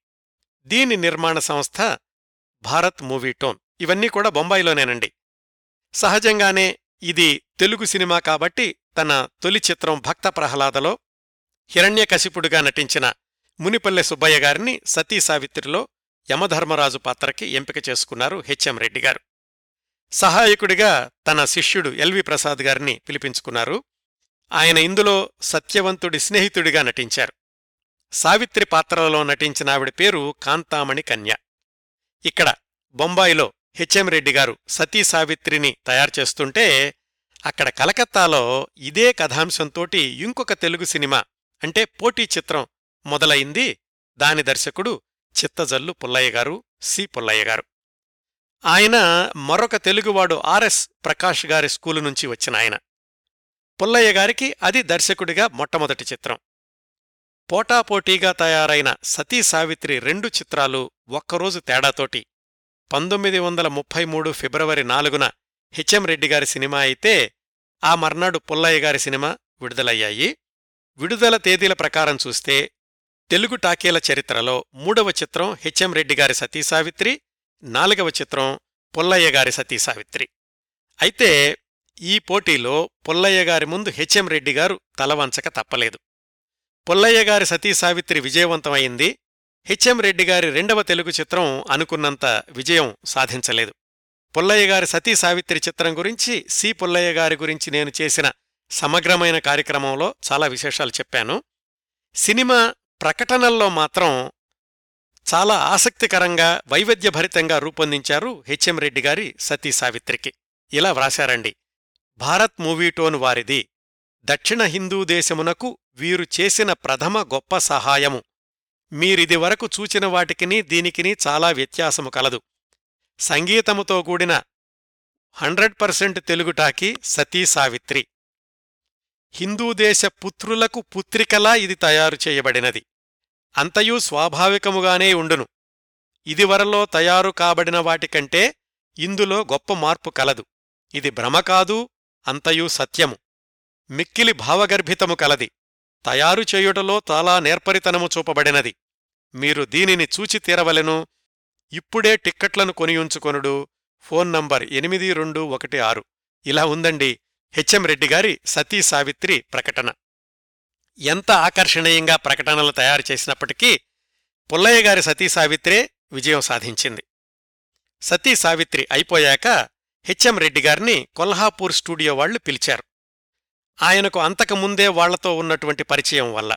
దీని నిర్మాణ సంస్థ భారత్ మూవీ టోన్. ఇవన్నీ కూడా బొంబాయిలోనేనండి. సహజంగానే ఇది తెలుగు సినిమా కాబట్టి తన తొలి చిత్రం భక్త ప్రహ్లాదలో హిరణ్యకశిపుడుగా నటించిన మునిపల్లె సుబ్బయ్య గారిని సతీ సావిత్రిలో యమధర్మరాజు పాత్రకి ఎంపిక చేసుకున్నారు హెచ్ఎం రెడ్డి గారు. సహాయకుడిగా తన శిష్యుడు ఎల్వి ప్రసాద్ గారిని పిలిపించుకున్నారు. ఆయన ఇందులో సత్యవంతుడి స్నేహితుడిగా నటించారు. సావిత్రి పాత్రలో నటించిన ఆవిడ పేరు కాంతామణి కన్య. ఇక్కడ బొంబాయిలో హెచ్ఎం రెడ్డి గారు సతీ సావిత్రిని తయారు చేస్తుంటే అక్కడ కలకత్తాలో ఇదే కథాంశంతోటి ఇంకొక తెలుగు సినిమా అంటే పోటీ చిత్రం మొదలయింది దాని దర్శకుడు చిత్తజల్లు పుల్లయ్య గారు సి పుల్లయ్య గారు. ఆయన మరొక తెలుగువాడు ఆర్ఎస్ ప్రకాష్ గారి స్కూలు నుంచి వచ్చిన ఆయన. పుల్లయ్య గారికి అది దర్శకుడిగా మొట్టమొదటి చిత్రం. పోటాపోటీగా తయారైన సతీ సావిత్రి రెండు చిత్రాలు ఒక్కరోజు తేడాతోటి. పంతొమ్మిది వందల ముప్పై మూడు ఫిబ్రవరి నాలుగున హెచ్ఎం రెడ్డి గారి సినిమా అయితే ఆ మర్నాడు పుల్లయ్య గారి సినిమా విడుదలయ్యాయి. విడుదల తేదీల ప్రకారం చూస్తే తెలుగు టాకీల చరిత్రలో మూడవ చిత్రం హెచ్ఎం రెడ్డి గారి సతీసావిత్రి నాలుగవ చిత్రం పుల్లయ్య గారి సతీసావిత్రి. అయితే ఈ పోటీలో పుల్లయ్య గారి ముందు హెచ్ఎం రెడ్డి గారు తలవంచక తప్పలేదు. పుల్లయ్య గారి సతీసావిత్రి విజయవంతమైంది. హెచ్ఎం రెడ్డి గారి రెండవ తెలుగు చిత్రం అనుకున్నంత విజయం సాధించలేదు. పుల్లయ్య గారి సతీ సావిత్రి చిత్రం గురించి సి పుల్లయ్య గారి గురించి నేను చేసిన సమగ్రమైన కార్యక్రమంలో చాలా విశేషాలు చెప్పాను. సినిమా ప్రకటనల్లో మాత్రం చాలా ఆసక్తికరంగా వైవిధ్యభరితంగా రూపొందించారు హెచ్ఎం రెడ్డి గారి సతీ సావిత్రికి. ఇలా వ్రాశారండి. భారత్ మూవీటోన్ వారిది. దక్షిణ హిందూ దేశమునకు వీరు చేసిన ప్రథమ గొప్ప సహాయము. మీరిదివరకు చూచిన వాటికిని దీనికిని చాలా వ్యత్యాసము కలదు. సంగీతముతో కూడిన హండ్రెడ్ పర్సెంట్ తెలుగుటాకి సతీ సావిత్రి. హిందూదేశ పుత్రులకు పుత్రికలా ఇది తయారు చేయబడినది. అంతయూ స్వాభావికముగానే ఉండును. ఇదివరలో తయారు కాబడిన వాటికంటే ఇందులో గొప్ప మార్పు కలదు. ఇది భ్రమ కాదు అంతయూ సత్యము. మిక్కిలి భావగర్భితము కలది. తయారు చేయుటలో చాలా నేర్పరితనము చూపబడినది. మీరు దీనిని చూచి తీరవలెను. ఇప్పుడే టిక్కెట్లను కొనియుంచుకొనుడు ఫోన్ నంబర్ ఎనిమిది రెండు ఒకటి ఆరు. ఇలా ఉందండి. హెచ్ఎం రెడ్డి గారి సతీ సావిత్రి ప్రకటన. ఎంత ఆకర్షణీయంగా ప్రకటనలు తయారు చేసినప్పటికీ పుల్లయ్య గారి సతీ సావిత్రే విజయం సాధించింది. సతీ సావిత్రి అయిపోయాక హెచ్ఎం రెడ్డి గారిని కొల్హాపూర్ స్టూడియో వాళ్ళు పిలిచారు. ఆయనకు అంతకుముందే వాళ్ళతో ఉన్నటువంటి పరిచయం వల్ల.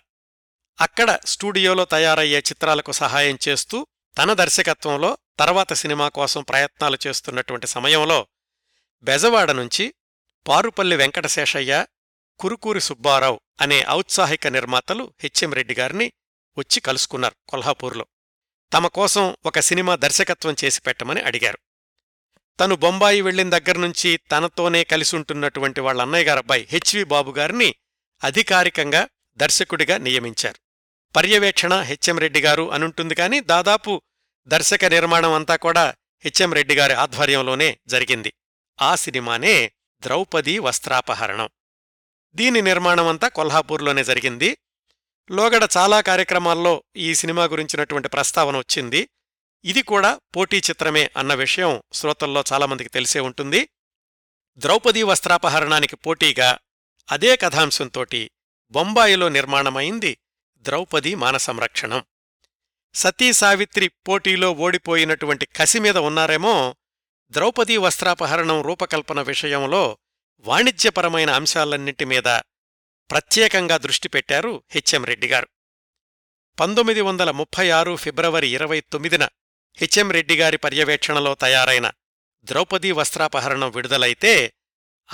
అక్కడ స్టూడియోలో తయారయ్యే చిత్రాలకు సహాయం చేస్తూ తన దర్శకత్వంలో తర్వాత సినిమా కోసం ప్రయత్నాలు చేస్తున్నటువంటి సమయంలో బెజవాడ నుంచి పారుపల్లి వెంకటశేషయ్య కురుకూరి సుబ్బారావు అనే ఔత్సాహిక నిర్మాతలు హెచ్ఎం రెడ్డిగారిని వచ్చి కలుసుకున్నారు కొల్హాపూర్లో. తమ కోసం ఒక సినిమా దర్శకత్వం చేసి పెట్టమని అడిగారు. తను బొంబాయి వెళ్ళిన దగ్గర్నుంచి తనతోనే కలిసుంటున్నటువంటి వాళ్ళ అన్నయ్య గారబ్బాయి హెచ్వి బాబు గారిని అధికారికంగా దర్శకుడిగా నియమించారు. పర్యవేక్షణ హెచ్ఎం రెడ్డి గారు అనుంటుంది కానీ దాదాపు దర్శక నిర్మాణం అంతా కూడా హెచ్ఎం రెడ్డి గారి ఆధ్వర్యంలోనే జరిగింది. ఆ సినిమానే ద్రౌపది వస్త్రాపహరణం. దీని నిర్మాణమంతా కొల్హాపూర్లోనే జరిగింది. లోగడ చాలా కార్యక్రమాల్లో ఈ సినిమా గురించినటువంటి ప్రస్తావన వచ్చింది. ఇది కూడా పోటీ చిత్రమే అన్న విషయం శ్రోతల్లో చాలామందికి తెలిసే ఉంటుంది. ద్రౌపదీ వస్త్రాపహరణానికి పోటీగా అదే కథాంశంతోటి బొంబాయిలో నిర్మాణమైంది ద్రౌపది మానసంరక్షణం సతీ సావిత్రి పోటీలో ఓడిపోయినటువంటి కసి మీద ఉన్నారేమో ద్రౌపదీ వస్త్రాపహరణం రూపకల్పన విషయంలో వాణిజ్యపరమైన అంశాలన్నింటి మీద ప్రత్యేకంగా దృష్టి పెట్టారు హెచ్ఎం రెడ్డిగారు. పంతొమ్మిది వందల ముప్పై ఆరు ఫిబ్రవరి ఇరవై తొమ్మిదిన హెచ్ఎం రెడ్డిగారి పర్యవేక్షణలో తయారైన ద్రౌపదీ వస్త్రాపహరణం విడుదలైతే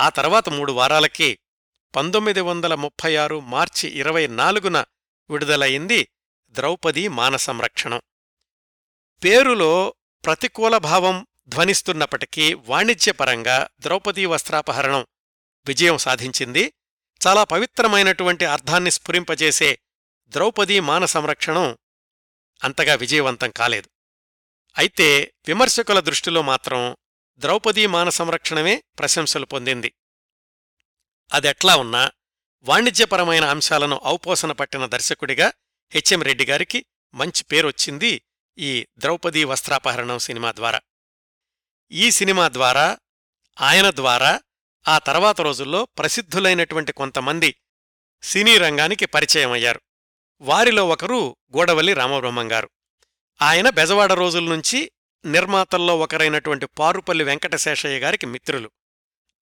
ఆ తర్వాత మూడు వారాలకి పంతొమ్మిది వందల ముప్పై ఆరు మార్చి ఇరవై నాలుగున విడుదలయింది ద్రౌపదీ మాన సంరక్షణం. పేరులో ప్రతికూల భావం ధ్వనిస్తున్నప్పటికీ వాణిజ్యపరంగా ద్రౌపదీ వస్త్రాపహరణం విజయం సాధించింది. చాలా పవిత్రమైనటువంటి అర్థాన్ని స్ఫురింపజేసే ద్రౌపదీ మాన సంరక్షణం అంతగా విజయవంతం కాలేదు. అయితే విమర్శకుల దృష్టిలో మాత్రం ద్రౌపదీ మాన సంరక్షణమే ప్రశంసలు పొందింది. అదెట్లా ఉన్నా వాణిజ్యపరమైన అంశాలను ఔపోసన పట్టిన దర్శకుడిగా హెచ్ఎం రెడ్డి గారికి మంచి పేరొచ్చింది ఈ ద్రౌపదీ వస్త్రాపహరణం సినిమా ద్వారా. ఈ సినిమా ద్వారా ఆయన ద్వారా ఆ తర్వాత రోజుల్లో ప్రసిద్ధులైనటువంటి కొంతమంది సినీ రంగానికి పరిచయమయ్యారు. వారిలో ఒకరు గోడవల్లి రామబ్రహ్మంగారు ఆయన బెజవాడ రోజుల నుంచి నిర్మాతల్లో ఒకరైనటువంటి పారుపల్లి వెంకటశేషయ్య గారికి మిత్రులు.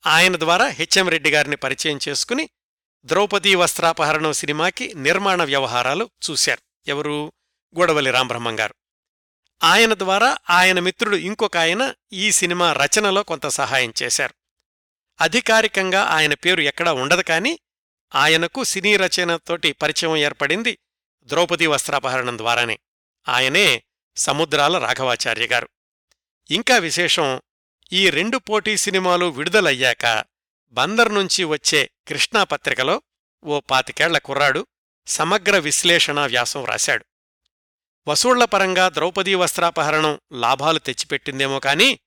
ఆయన ద్వారా హెచ్ఎం రెడ్డి గారిని పరిచయం చేసుకుని ద్రౌపదీ వస్త్రాపహరణం సినిమాకి నిర్మాణ వ్యవహారాలు చూశారు. ఎవరు? గోడవల్లి రామబ్రహ్మంగారు ఆయన ద్వారా ఆయన మిత్రుడు ఇంకొక ఆయన ఈ సినిమా రచనలో కొంత సహాయం చేశారు. అధికారికంగా ఆయన పేరు ఎక్కడా ఉండదు కాని ఆయనకు సినీ రచనతోటి పరిచయం ఏర్పడింది ద్రౌపదీ వస్త్రాపహరణం ద్వారానే. ఆయనే సముద్రాల రాఘవాచార్య గారు. ఇంకా విశేషం ఈ రెండు పోటీ సినిమాలు విడుదలయ్యాక బందర్ నుంచి వచ్చే కృష్ణా పత్రికలో ఓ పాతికేళ్ళ కుర్రాడు సమగ్ర విశ్లేషణ వ్యాసం రాశాడు. వసూళ్ళ పరంగా ద్రౌపదీ వస్త్రాపహరణం లాభాలు తెచ్చిపెట్టిందేమో కాని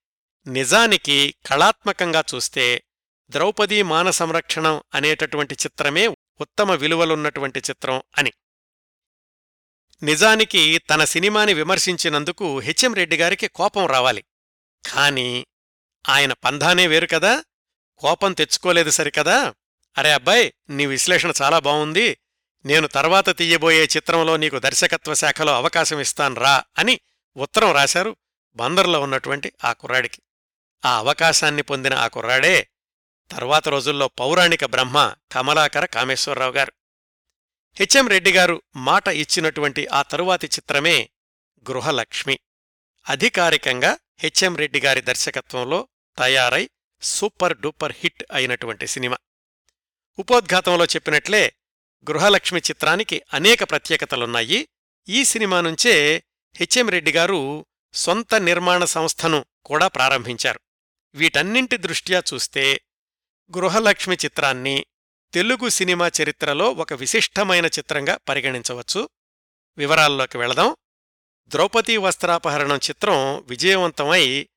నిజానికి కళాత్మకంగా చూస్తే ద్రౌపదీ మాన సంరక్షణం అనేటటువంటి చిత్రమే ఉత్తమ విలువలున్నటువంటి చిత్రం అని. నిజానికి తన సినిమాని విమర్శించినందుకు హెచ్ఎం రెడ్డి గారికి కోపం రావాలి. కాని ఆయన పంధానే వేరు కదా? కోపం తెచ్చుకోలేదు సరికదా? అరే అబ్బాయ్ నీ విశ్లేషణ చాలా బావుంది. నేను తర్వాత తీయబోయే చిత్రంలో నీకు దర్శకత్వ శాఖలో అవకాశం ఇస్తాను రా అని ఉత్తరం రాశారు బందర్లో ఉన్నటువంటి ఆ కుర్రాడికి. ఆ అవకాశాన్ని పొందిన ఆ కుర్రాడే తర్వాత రోజుల్లో పౌరాణిక బ్రహ్మ కమలాకర కామేశ్వరరావు గారు. హెచ్ఎం రెడ్డి గారు మాట ఇచ్చినటువంటి ఆ తరువాతి చిత్రమే గృహలక్ష్మి. అధికారికంగా హెచ్ఎం రెడ్డి గారి దర్శకత్వంలో తయారై సూపర్ డూపర్ హిట్ అయినటువంటి సినిమా. ఉపోద్ఘాతంలో చెప్పినట్లే గృహలక్ష్మి చిత్రానికి అనేక ప్రత్యేకతలున్నాయి. ఈ సినిమా నుంచే హెచ్ఎం రెడ్డి గారు సొంత నిర్మాణ సంస్థను కూడా ప్రారంభించారు. వీటన్నింటి దృష్ట్యా చూస్తే గృహలక్ష్మి చిత్రాన్ని తెలుగు సినిమా చరిత్రలో ఒక విశిష్టమైన చిత్రంగా పరిగణించవచ్చు. వివరాల్లోకి వెళదాం. ద్రౌపదీ వస్త్రాపహరణం చిత్రం విజయవంతమై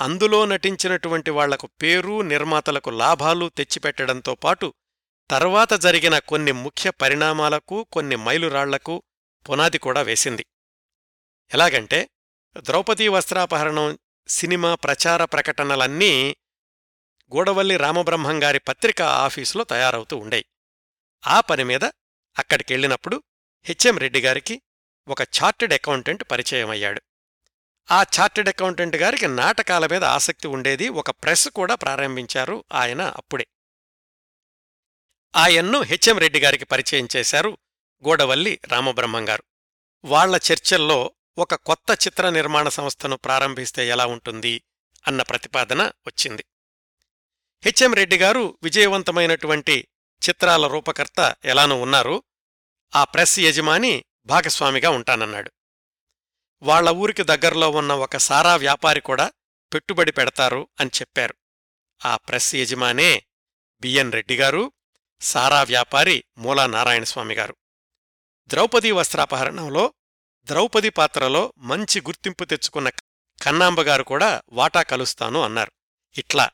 అందులో నటించినటువంటి వాళ్ళకు పేరు నిర్మాతలకు లాభాలు తెచ్చిపెట్టడంతో పాటు తర్వాత జరిగిన కొన్ని ముఖ్య పరిణామాలకు కొన్ని మైలురాళ్ళకు పునాది కూడా వేసింది. ఎలాగంటే ద్రౌపదీ వస్త్రాపహరణం సినిమా ప్రచార ప్రకటనలన్నీ గూడవల్లి రామబ్రహ్మంగారి పత్రికా ఆఫీసులో తయారవుతూ ఉండేవి ఆ పనిమీద అక్కడికెళ్ళినప్పుడు హెచ్ఎం రెడ్డి గారికి ఒక చార్టెడ్ అకౌంటెంట్ పరిచయమయ్యాడు. ఆ చార్టెడ్ అకౌంటెంట్ గారికి నాటకాల మీద ఆసక్తి ఉండేది ఒక ప్రెస్ కూడా ప్రారంభించారు ఆయన అప్పుడే. ఆయన్ను హెచ్ఎం రెడ్డి గారికి పరిచయం చేశారు గూడవల్లి రామబ్రహ్మంగారు వాళ్ళ చర్చల్లో ఒక కొత్త చిత్ర నిర్మాణ సంస్థను ప్రారంభిస్తే ఎలా ఉంటుంది అన్న ప్రతిపాదన వచ్చింది. హెచ్ఎం రెడ్డి గారు విజయవంతమైనటువంటి చిత్రాల రూపకర్త ఎలానూ ఉన్నారు. ఆ ప్రెస్ యజమాని భాగస్వామిగా ఉంటానన్నాడు. వాళ్ళ ఊరికి దగ్గరలో ఉన్న ఒక సారా వ్యాపారి కూడా పెట్టుబడి పెడతారు అని చెప్పారు. ఆ ప్రెస్ యజమానే బిఎన్ రెడ్డిగారు సారా వ్యాపారి మూలా నారాయణస్వామి గారు ద్రౌపదీ వస్త్రాపహరణంలో ద్రౌపది పాత్రలో మంచి గుర్తింపు తెచ్చుకున్న కన్నాంబగారు కూడా వాటా కలుస్తాను అన్నారు. ఇట్లా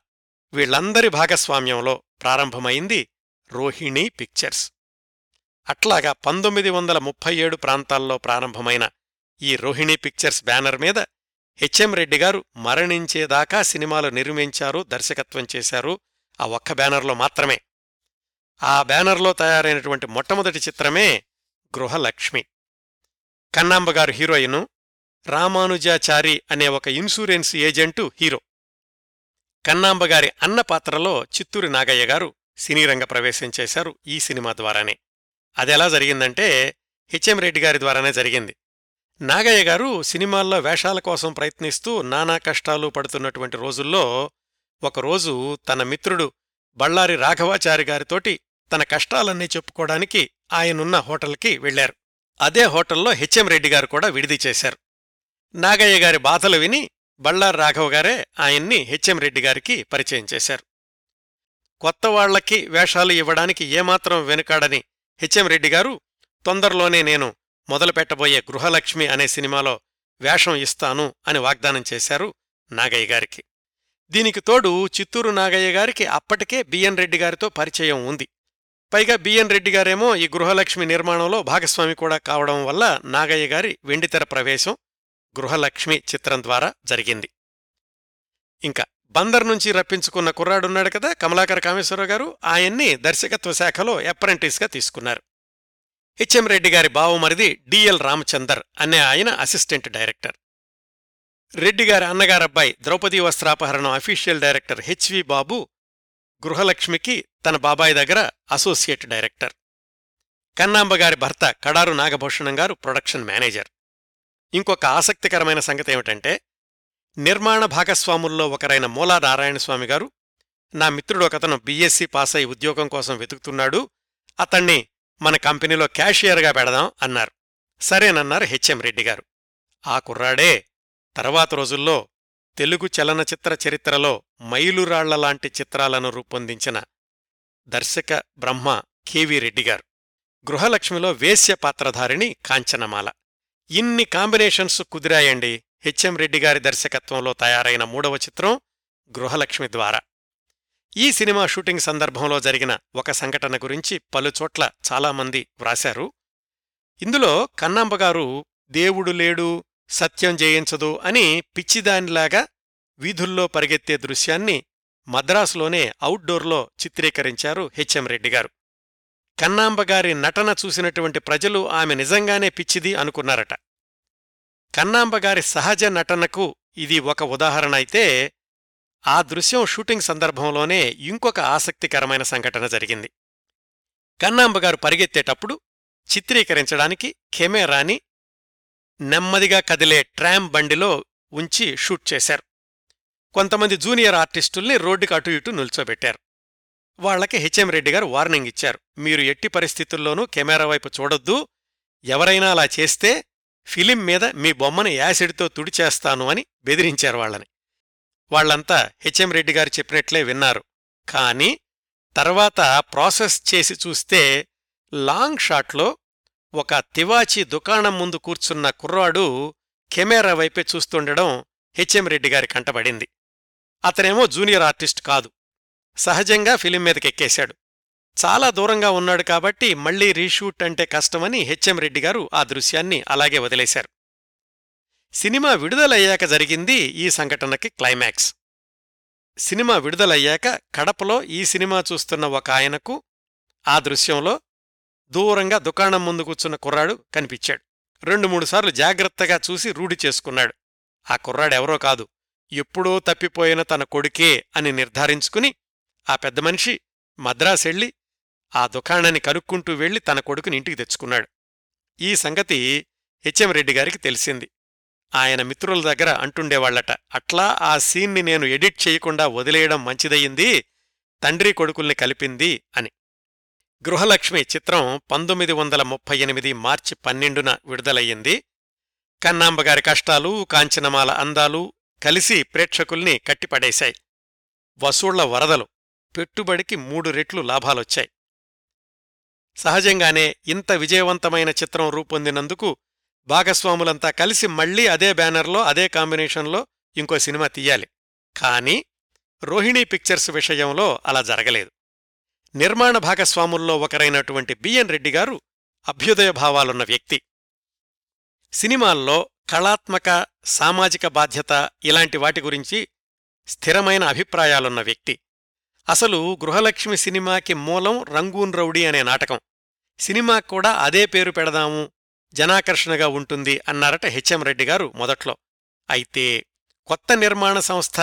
వీళ్ళందరి భాగస్వామ్యంలో ప్రారంభమైంది రోహిణీ పిక్చర్స్. అట్లాగా పంతొమ్మిది వందల ముప్పై ఏడు ప్రాంతాల్లో ప్రారంభమైన ఈ రోహిణీ పిక్చర్స్ బ్యానర్ మీద హెచ్ఎం రెడ్డి గారు మరణించేదాకా సినిమాలు నిర్మించారు దర్శకత్వం చేశారు ఆ ఒక్క బ్యానర్లో మాత్రమే. ఆ బ్యానర్లో తయారైనటువంటి మొట్టమొదటి చిత్రమే గృహలక్ష్మి. కన్నాంబగారు హీరోయిను రామానుజాచారి అనే ఒక ఇన్సూరెన్స్ ఏజెంటు హీరో. కన్నాంబగారి అన్న పాత్రలో చిత్తూరి నాగయ్య గారు సినీరంగ ప్రవేశం చేశారు ఈ సినిమా ద్వారానే. అదెలా జరిగిందంటే హెచ్ఎం రెడ్డి గారి ద్వారానే జరిగింది. నాగయ్య గారు సినిమాల్లో వేషాల కోసం ప్రయత్నిస్తూ నానా కష్టాలు పడుతున్నటువంటి రోజుల్లో ఒకరోజు తన మిత్రుడు బళ్ళారి రాఘవాచారి గారితోటి తన కష్టాలన్నీ చెప్పుకోవడానికి ఆయనున్న హోటల్కి వెళ్ళారు అదే హోటల్లో హెచ్ఎం రెడ్డి గారు కూడా విడిది చేశారు. నాగయ్య గారి బాధలు విని బళ్ళార్ రాఘవ గారే ఆయన్ని హెచ్ఎం రెడ్డి గారికి పరిచయం చేశారు. కొత్త వాళ్ళకి వేషాలు ఇవ్వడానికి ఏమాత్రం వెనుకాడని హెచ్ఎం రెడ్డి గారు తొందరలోనే నేను మొదలుపెట్టబోయే గృహలక్ష్మి అనే సినిమాలో వేషం ఇస్తాను అని వాగ్దానం చేశారు నాగయ్య గారికి. దీనికి తోడు చిత్తూరు నాగయ్య గారికి అప్పటికే బిఎన్ రెడ్డి గారితో పరిచయం ఉంది. పైగా బిఎన్ రెడ్డి గారేమో ఈ గృహలక్ష్మి నిర్మాణంలో భాగస్వామి కూడా కావడం వల్ల నాగయ్య గారి వెండితెర ప్రవేశం గృహలక్ష్మి చిత్రం ద్వారా జరిగింది. ఇంకా బందర్ నుంచి రప్పించుకున్న కుర్రాడున్నాడు కదా కమలాకర కామేశ్వరరావు గారు ఆయన్ని దర్శకత్వ శాఖలో అప్రెంటిస్గా తీసుకున్నారు. హెచ్ఎం రెడ్డి గారి బావమరిది డిఎల్ రామచందర్ అనే ఆయన అసిస్టెంట్ డైరెక్టర్. రెడ్డి గారి అన్నగారబ్బాయి Draupadi Vastrapaharanam official director HV Babu గృహలక్ష్మికి తన బాబాయి దగ్గర అసోసియేట్ డైరెక్టర్. కన్నాంబగారి భర్త కడారు నాగభూషణం గారు ప్రొడక్షన్ మేనేజర్. ఇంకొక ఆసక్తికరమైన సంగతి ఏమిటంటే నిర్మాణ భాగస్వాముల్లో ఒకరైన మూలా నారాయణస్వామి గారు నా మిత్రుడు ఒకతను బీఎస్సీ పాస్ అయి ఉద్యోగం కోసం వెతుకుతున్నాడు అతణ్ణి మన కంపెనీలో క్యాషియర్గా పెడదాం అన్నారు. సరేనన్నారు హెచ్ఎం రెడ్డి గారు. ఆ కుర్రాడే తర్వాత రోజుల్లో తెలుగు చలనచిత్ర చరిత్రలో మైలురాళ్ళలాంటి చిత్రాలను రూపొందించిన దర్శక బ్రహ్మ కెవి రెడ్డిగారు గృహలక్ష్మిలో వేశ్య పాత్రధారిణి కాంచనమాల. ఇన్ని కాంబినేషన్స్ కుదిరాయండి. హెచ్ఎం రెడ్డిగారి దర్శకత్వంలో తయారైన మూడవ చిత్రం గృహలక్ష్మి ద్వారా. ఈ సినిమా షూటింగ్ సందర్భంలో జరిగిన ఒక సంఘటన గురించి పలుచోట్ల చాలామంది వ్రాశారు. ఇందులో కన్నాంబగారు దేవుడు లేడు సత్యం జయించదు అని పిచ్చిదానిలాగా వీధుల్లో పరిగెత్తే దృశ్యాన్ని మద్రాసులోనే అవుట్డోర్లో చిత్రీకరించారు హెచ్ఎం రెడ్డిగారు కన్నాంబగారి నటన చూసినటువంటి ప్రజలు ఆమె నిజంగానే పిచ్చిది అనుకున్నారట. కన్నాంబగారి సహజ నటనకు ఇది ఒక ఉదాహరణ అయితే ఆ దృశ్యం షూటింగ్ సందర్భంలోనే ఇంకొక ఆసక్తికరమైన సంఘటన జరిగింది. కన్నాంబగారు పరిగెత్తేటప్పుడు చిత్రీకరించడానికి కెమెరాని నెమ్మదిగా కదిలే ట్రామ్ బండిలో ఉంచి షూట్ చేశారు. కొంతమంది జూనియర్ ఆర్టిస్టుల్ని రోడ్డుకి అటు ఇటు నిల్చోబెట్టారు. వాళ్ళకి హెచ్ఎం రెడ్డి గారు వార్నింగ్ ఇచ్చారు. మీరు ఎట్టి పరిస్థితుల్లోనూ కెమెరా వైపు చూడొద్దు. ఎవరైనా అలా చేస్తే ఫిలిం మీద మీ బొమ్మని యాసిడ్తో తుడిచేస్తాను అని బెదిరించారు వాళ్ళని. వాళ్ళంతా హెచ్ఎం రెడ్డి గారు చెప్పినట్లే విన్నారు. కాని తర్వాత ప్రాసెస్ చేసి చూస్తే లాంగ్ షాట్లో ఒక తివాచి దుకాణం ముందు కూర్చున్న కుర్రాడు కెమెరా వైపే చూస్తుండడం హెచ్ఎం రెడ్డి గారి కంటబడింది అతనేమో జూనియర్ ఆర్టిస్ట్ కాదు. సహజంగా ఫిలిం మీదకెక్కేశాడు. చాలా దూరంగా ఉన్నాడు కాబట్టి మళ్ళీ రీషూట్ అంటే కష్టమని హెచ్ఎం రెడ్డి గారు ఆ దృశ్యాన్ని అలాగే వదిలేశారు. సినిమా విడుదలయ్యాక జరిగింది ఈ సంఘటనకి క్లైమాక్స్. సినిమా విడుదలయ్యాక కడపలో ఈ సినిమా చూస్తున్న ఒక ఆయనకు ఆ దృశ్యంలో దూరంగా దుకాణం ముందు కూర్చున్న కుర్రాడు కనిపించాడు. రెండు మూడుసార్లు జాగ్రత్తగా చూసి రూఢి చేసుకున్నాడు. ఆ కుర్రాడెవరో కాదు. ఎప్పుడో తప్పిపోయిన తన కొడుకే అని నిర్ధారించుకుని ఆ పెద్ద మనిషి మద్రాసెళ్ళి ఆ దుకాణాన్ని కనుక్కుంటూ వెళ్ళి తన కొడుకుని ఇంటికి తెచ్చుకున్నాడు. ఈ సంగతి హెచ్ఎం రెడ్డి గారికి తెలిసింది. ఆయన మిత్రుల దగ్గర అంటుండేవాళ్ళట అట్లా ఆ సీన్ని నేను ఎడిట్ చేయకుండా వదిలేయడం మంచిదయ్యింది తండ్రి కొడుకుల్ని కలిపింది అని. గృహలక్ష్మి చిత్రం పంతొమ్మిది వందల ముప్పై ఎనిమిది మార్చి పన్నెండున విడుదలయ్యింది. కన్నాంబగారి కష్టాలు కాంచనమాల అందాలు కలిసి ప్రేక్షకుల్ని కట్టిపడేశాయి. వసూళ్ళ వరదలు పెట్టుబడికి మూడు రెట్లు లాభాలొచ్చాయి. సహజంగానే ఇంత విజయవంతమైన చిత్రం రూపొందినందుకు భాగస్వాములంతా కలిసి మళ్ళీ అదే బ్యానర్లో అదే కాంబినేషన్లో ఇంకో సినిమా తీయాలి. కానీ రోహిణీ పిక్చర్స్ విషయంలో అలా జరగలేదు. నిర్మాణ భాగస్వాముల్లో ఒకరైనటువంటి బిఎన్ రెడ్డి గారు అభ్యుదయ భావాలున్న వ్యక్తి. సినిమాల్లో కళాత్మక సామాజిక బాధ్యత ఇలాంటి వాటి గురించి స్థిరమైన అభిప్రాయాలున్న వ్యక్తి. అసలు గృహలక్ష్మి సినిమాకి మూలం రంగూన్ రౌడీ అనే నాటకం. సినిమా కూడా అదే పేరు పెడదాము జనాకర్షణగా ఉంటుంది అన్నారట హెచ్ఎం రెడ్డి గారు మొదట్లో. అయితే కొత్త నిర్మాణ సంస్థ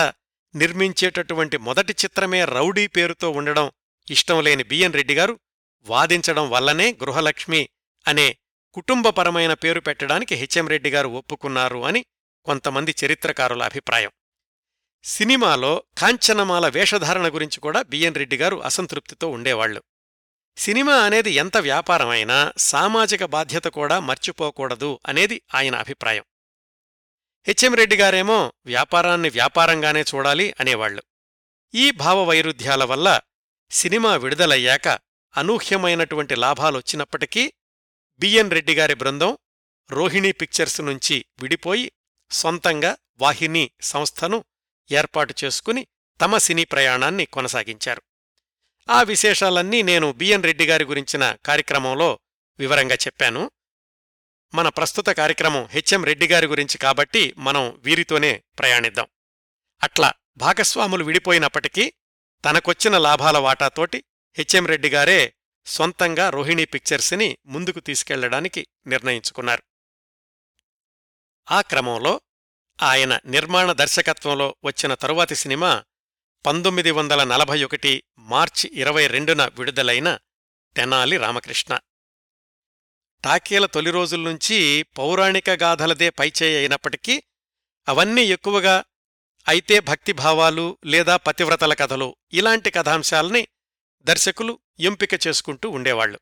నిర్మించేటటువంటి మొదటి చిత్రమే రౌడీ పేరుతో ఉండడం ఇష్టం లేని బిఎన్ రెడ్డి గారు వాదించడం వల్లనే గృహలక్ష్మి అనే కుటుంబపరమైన పేరు పెట్టడానికి హెచ్ఎం రెడ్డి గారు ఒప్పుకున్నారు అని కొంతమంది చరిత్రకారుల అభిప్రాయం. సినిమాలో కాంచనమాల వేషధారణ గురించి కూడా బిఎన్ రెడ్డి గారు అసంతృప్తితో ఉండేవాళ్ళు సినిమా అనేది ఎంత వ్యాపారమైనా సామాజిక బాధ్యత కూడా మర్చిపోకూడదు అనేది ఆయన అభిప్రాయం. హెచ్ఎం రెడ్డి గారేమో వ్యాపారాన్ని వ్యాపారంగానే చూడాలి అనేవాళ్ళు ఈ భావవైరుధ్యాల వల్ల సినిమా విడుదలయ్యాక అనూహ్యమైనటువంటి లాభాలొచ్చినప్పటికీ బిఎన్ రెడ్డిగారి బృందం రోహిణీ పిక్చర్స్ నుంచి విడిపోయి సొంతంగా వాహిని సంస్థను ఏర్పాటు చేసుకుని తమ సినీ ప్రయాణాన్ని కొనసాగించారు. ఆ విశేషాలన్నీ నేను బిఎన్ రెడ్డిగారి గురించిన కార్యక్రమంలో వివరంగా చెప్పాను. మన ప్రస్తుత కార్యక్రమం హెచ్ఎం రెడ్డిగారి గురించి కాబట్టి మనం వీరితోనే ప్రయాణిద్దాం. అట్లా భాగస్వాములు విడిపోయినప్పటికీ తనకొచ్చిన లాభాల వాటాతోటి హెచ్ఎం రెడ్డి గారే సొంతంగా రోహిణీ పిక్చర్స్ని ముందుకు తీసుకెళ్ళడానికి నిర్ణయించుకున్నారు. ఆ క్రమంలో ఆయన నిర్మాణ దర్శకత్వంలో వచ్చిన తరువాతి సినిమా పంతొమ్మిది వందల నలభై ఒకటి మార్చి ఇరవై రెండున విడుదలైన తెనాలి రామకృష్ణ. టాకీల తొలి రోజుల్నుంచి పౌరాణిక గాథలదే పైచేయి అయినప్పటికీ అవన్నీ ఎక్కువగా అయితే భక్తిభావాలు లేదా పతివ్రతల కథలు ఇలాంటి కథాంశాల్ని దర్శకులు ఎంపిక చేసుకుంటూ ఉండేవాళ్ళు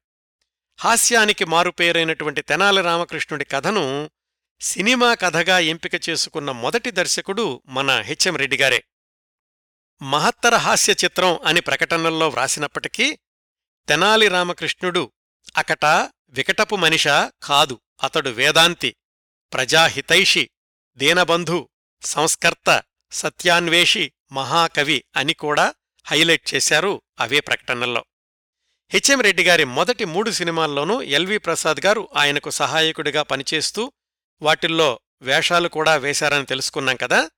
హాస్యానికి మారుపేరైనటువంటి తెనాలి రామకృష్ణుడి కథను సినిమా కథగా ఎంపిక చేసుకున్న మొదటి దర్శకుడు మన హెచ్ఎం రెడ్డిగారే. మహత్తర హాస్య చిత్రం అని ప్రకటనల్లో వ్రాసినప్పటికీ తెనాలి రామకృష్ణుడు అకట వికటపు మనిషా కాదు అతడు వేదాంతి ప్రజాహితైషి దీనబంధు సంస్కర్త సత్యాన్వేషి మహాకవి అని కూడా హైలైట్ చేశారు అవే ప్రకటనల్లో. హెచ్ఎం రెడ్డి గారి మొదటి మూడు సినిమాల్లోనూ ఎల్వి ప్రసాద్ గారు ఆయనకు సహాయకుడిగా పనిచేస్తూ వాటిల్లో వేషాలు కూడా వేశారని తెలుసుకున్నాం కదా.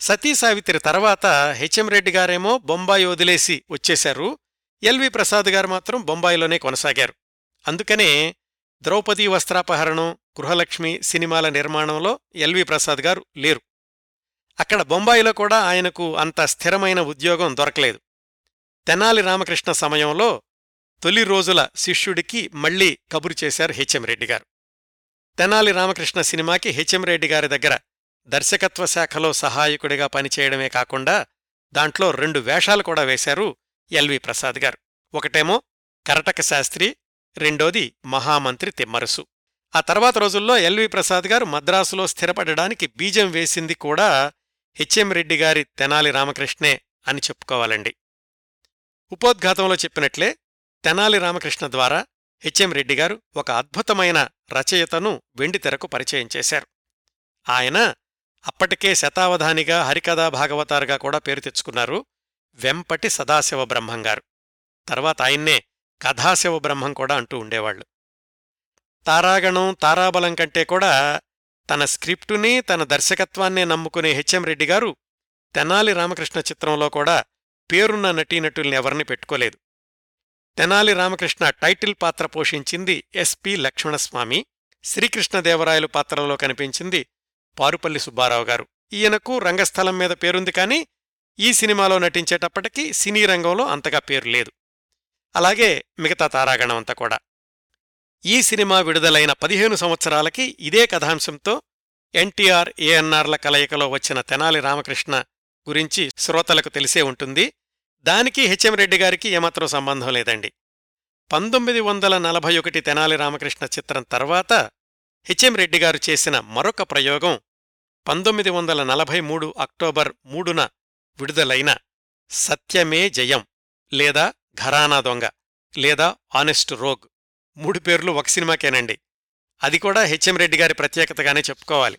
సతీ సావిత్రి తర్వాత హెచ్ఎం రెడ్డి గారేమో బొంబాయి వదిలేసి వచ్చేశారు. ఎల్వి ప్రసాద్ గారు మాత్రం బొంబాయిలోనే కొనసాగారు. అందుకనే ద్రౌపదీ వస్త్రాపహరణం గృహలక్ష్మి సినిమాల నిర్మాణంలో ఎల్వి ప్రసాద్ గారు లేరు. అక్కడ బొంబాయిలో కూడా ఆయనకు అంత స్థిరమైన ఉద్యోగం దొరకలేదు. తెనాలి రామకృష్ణ సమయంలో తొలి రోజుల శిష్యుడికి మళ్ళీ కబురు చేశారు హెచ్ఎం రెడ్డి గారు. తెనాలి రామకృష్ణ సినిమాకి హెచ్ఎం రెడ్డి గారి దగ్గర దర్శకత్వ శాఖలో సహాయకుడిగా పనిచేయడమే కాకుండా దాంట్లో రెండు వేషాలు కూడా వేశారు ఎల్వి ప్రసాద్ గారు. ఒకటేమో కరటక శాస్త్రి రెండోది మహామంత్రి తిమ్మరుసు. ఆ తర్వాత రోజుల్లో ఎల్వి ప్రసాద్ గారు మద్రాసులో స్థిరపడడానికి బీజం వేసింది కూడా హెచ్ఎం రెడ్డి గారి తెనాలి రామకృష్ణే అని చెప్పుకోవాలండి. ఉపోద్ఘాతంలో చెప్పినట్లే తెనాలి రామకృష్ణ ద్వారా హెచ్ఎం రెడ్డి గారు ఒక అద్భుతమైన రచయితను వెండితెరకు పరిచయం చేశారు. ఆయన అప్పటికే శతావధానిగా హరికథా భాగవతారుగా కూడా పేరు తెచ్చుకున్నారు వెంపటి సదాశివ బ్రహ్మంగారు తర్వాత ఆయన్నే కథాశివ బ్రహ్మం కూడా అంటూ ఉండేవాళ్ళు తారాగణం తారాబలం కంటే కూడా తన స్క్రిప్టుని తన దర్శకత్వాన్నే నమ్ముకునే హెచ్ఎం రెడ్డి గారు తెనాలి రామకృష్ణ చిత్రంలో కూడా పేరున్న నటీనటుల్ని ఎవరిని పెట్టుకోలేదు. తెనాలి రామకృష్ణ టైటిల్ పాత్ర పోషించింది ఎస్పి లక్ష్మణస్వామి శ్రీకృష్ణదేవరాయలు పాత్రలో కనిపించింది పారుపల్లి సుబ్బారావు గారు. ఈయనకు రంగస్థలం మీద పేరుంది కానీ ఈ సినిమాలో నటించేటప్పటికీ సినీ రంగంలో అంతగా పేరు లేదు. అలాగే మిగతా తారాగణం అంతా కూడా. ఈ సినిమా విడుదలైన పదిహేను సంవత్సరాలకి ఇదే కథాంశంతో ఎన్టీఆర్ ఏఎన్ఆర్ల కలయికలో వచ్చిన తెనాలి రామకృష్ణ గురించి శ్రోతలకు తెలిసే ఉంటుంది. దానికి హెచ్ఎం రెడ్డి గారికి ఏమాత్రం సంబంధం లేదండి. పంతొమ్మిది వందల నలభై ఒకటి తెనాలి రామకృష్ణ చిత్రం తర్వాత హెచ్ఎం రెడ్డి గారు చేసిన మరొక ప్రయోగం పంతొమ్మిది వందల నలభై మూడు అక్టోబర్ మూడున విడుదలైన సత్యమే జయం లేదా ఘరానా దొంగ లేదా ఆనెస్ట్ రోగ్. మూడు పేర్లు ఒక సినిమాకేనండి. అది కూడా హెచ్ఎం రెడ్డి గారి ప్రత్యేకతగానే చెప్పుకోవాలి.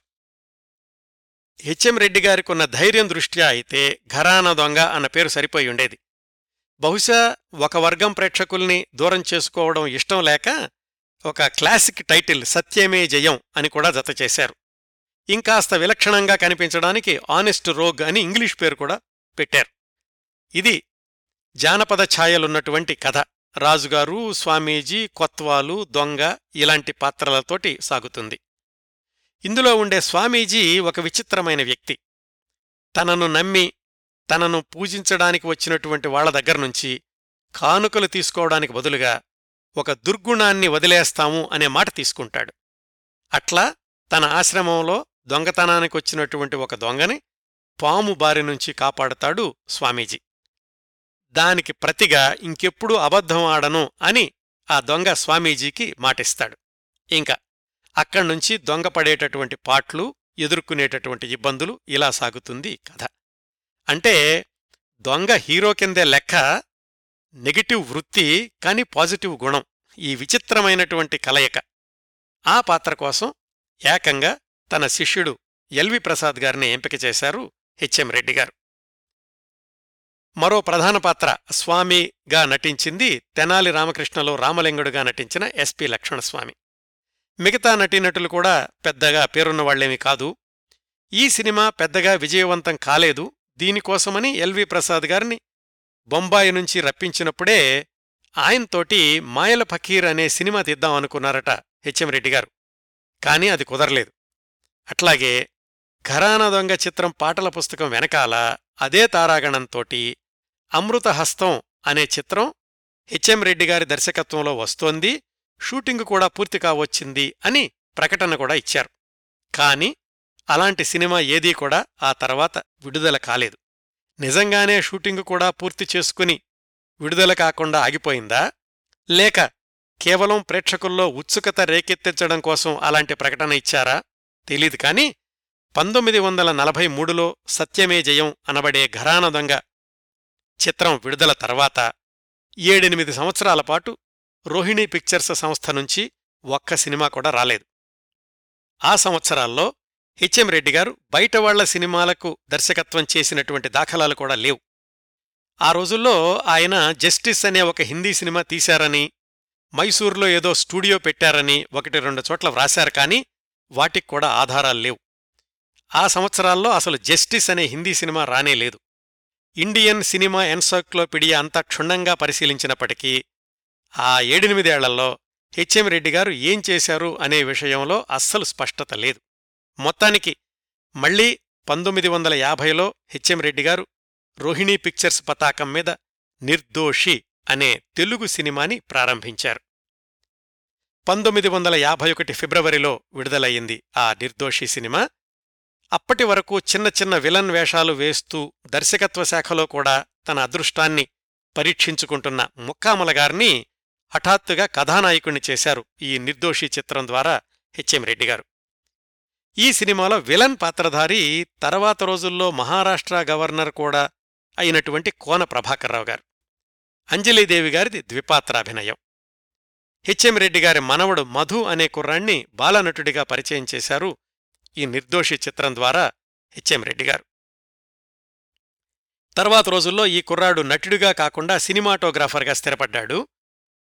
హెచ్ఎం రెడ్డి గారికున్న ధైర్యం దృష్ట్యా అయితే ఘరానా దొంగ అన్న పేరు సరిపోయి ఉండేది. బహుశా ఒక వర్గం ప్రేక్షకుల్ని దూరం చేసుకోవడం ఇష్టం లేక ఒక క్లాసిక్ టైటిల్ సత్యమే జయం అని కూడా జతచేశారు ఇంకాస్త విలక్షణంగా కనిపించడానికి ఆనెస్ట్ రోగ్ అని ఇంగ్లీష్ పేరు కూడా పెట్టారు. ఇది జానపద ఛాయలున్నటువంటి కథ. రాజుగారు స్వామీజీ కొత్వాలు దొంగ ఇలాంటి పాత్రలతోటి సాగుతుంది. ఇందులో ఉండే స్వామీజీ ఒక విచిత్రమైన వ్యక్తి. తనను నమ్మి తనను పూజించడానికి వచ్చినటువంటి వాళ్ళ దగ్గర్నుంచి కానుకలు తీసుకోవడానికి బదులుగా ఒక దుర్గుణాన్ని వదిలేస్తాము అనే మాట తీసుకుంటాడు. అట్లా తన ఆశ్రమంలో దొంగతనానికి వచ్చినటువంటి ఒక దొంగని పాము బారి నుంచి కాపాడతాడు స్వామీజీ. దానికి ప్రతిగా ఇంకెప్పుడూ అబద్ధం ఆడను అని ఆ దొంగ స్వామీజీకి మాటిస్తాడు. ఇంకా అక్కడ్నుంచి దొంగ పడేటటువంటి పాట్లు ఎదుర్కొనేటటువంటి ఇబ్బందులు ఇలా సాగుతుంది కథ. అంటే దొంగ హీరో కిందే లెక్క నెగటివ్ వృత్తి కాని పాజిటివ్ గుణం ఈ విచిత్రమైనటువంటి కలయిక. ఆ పాత్ర కోసం ఏకంగా తన శిష్యుడు ఎల్వి ప్రసాద్ గారిని ఎంపిక చేశారు హెచ్ఎం రెడ్డి గారు. మరో ప్రధాన పాత్ర స్వామిగా నటించింది తెనాలి రామకృష్ణలో రామలింగుడుగా నటించిన ఎస్పి లక్ష్మణస్వామి. మిగతా నటీనటులు కూడా పెద్దగా పేరున్నవాళ్ళేమీ కాదు. ఈ సినిమా పెద్దగా విజయవంతం కాలేదు. దీనికోసమని ఎల్వి ప్రసాద్ గారిని బొంబాయి నుంచి రప్పించినప్పుడే ఆయనతోటి మాయల ఫకీర్ అనే సినిమా తీద్దాం అనుకున్నారట హెచ్ఎం రెడ్డి గారు. కాని అది కుదరలేదు. అట్లాగే ఘరానా దొంగ చిత్రం పాటల పుస్తకం వెనకాల అదే తారాగణంతోటి అమృతహస్తం అనే చిత్రం హెచ్ఎం రెడ్డి గారి దర్శకత్వంలో వస్తోంది. షూటింగ్ కూడా పూర్తి కావచ్చింది అని ప్రకటన కూడా ఇచ్చారు. కాని అలాంటి సినిమా ఏదీ కూడా ఆ తర్వాత విడుదల కాలేదు. నిజంగానే షూటింగ్ కూడా పూర్తి చేసుకుని విడుదల కాకుండా ఆగిపోయిందా? లేక కేవలం ప్రేక్షకుల్లో ఉత్సుకత రేకెత్తించడం కోసం అలాంటి ప్రకటన ఇచ్చారా? తెలీదు కాని పంతొమ్మిది వందల నలభై మూడులో సత్యమే జయం అనబడే ఘరాన దొంగ చిత్రం విడుదల తర్వాత ఏడెనిమిది సంవత్సరాల పాటు రోహిణీ పిక్చర్స్ సంస్థ నుంచి ఒక్క సినిమా కూడా రాలేదు. ఆ సంవత్సరాల్లో హెచ్ఎం రెడ్డి గారు బయటవాళ్ళ సినిమాలకు దర్శకత్వం చేసినటువంటి దాఖలాలు కూడా లేవు. ఆ రోజుల్లో ఆయన జస్టిస్ అనే ఒక హిందీ సినిమా తీశారని మైసూర్లో ఏదో స్టూడియో పెట్టారని ఒకటి రెండు చోట్ల వ్రాశారు కాని వాటికి కూడా ఆధారాలు లేవు. ఆ సంవత్సరాల్లో అసలు జస్టిస్ అనే హిందీ సినిమా రానేలేదు ఇండియన్ సినిమా ఎన్సైక్లోపీడియా అంతా క్షుణ్ణంగా పరిశీలించినప్పటికీ ఆ ఏడెనిమిదేళ్ళలో హెచ్ఎం రెడ్డి గారు ఏం చేశారు అనే విషయంలో అస్సలు స్పష్టత లేదు. మొత్తానికి మళ్ళీ పంతొమ్మిది వందల యాభైలో హెచ్ఎం రెడ్డి గారు రోహిణీ పిక్చర్స్ పతాకం మీద నిర్దోషి అనే తెలుగు సినిమాని ప్రారంభించారు. పంతొమ్మిది వందల యాభై ఒకటి ఫిబ్రవరిలో విడుదలయ్యింది ఆ నిర్దోషి సినిమా. అప్పటి వరకు చిన్న చిన్న విలన్ వేషాలు వేస్తూ దర్శకత్వ శాఖలో కూడా తన అదృష్టాన్ని పరీక్షించుకుంటున్న ముక్కామల గారిని హఠాత్తుగా కథానాయకుణ్ణి చేశారు ఈ నిర్దోషి చిత్రం ద్వారా హెచ్ఎం రెడ్డి గారు. ఈ సినిమాలో విలన్ పాత్రధారి తర్వాత రోజుల్లో మహారాష్ట్ర గవర్నర్ కూడా అయినటువంటి కోన ప్రభాకర్రావు గారు. అంజలీదేవి గారిది ద్విపాత్రాభినయం. హెచ్ఎం రెడ్డి గారి మనవడు మధు అనే కుర్రాణ్ణి బాలనటుడిగా పరిచయం చేశారు ఈ నిర్దోషి చిత్రం ద్వారా హెచ్ఎం రెడ్డిగారు తర్వాత రోజుల్లో ఈ కుర్రాడు నటుడిగా కాకుండా సినిమాటోగ్రాఫర్గా స్థిరపడ్డాడు.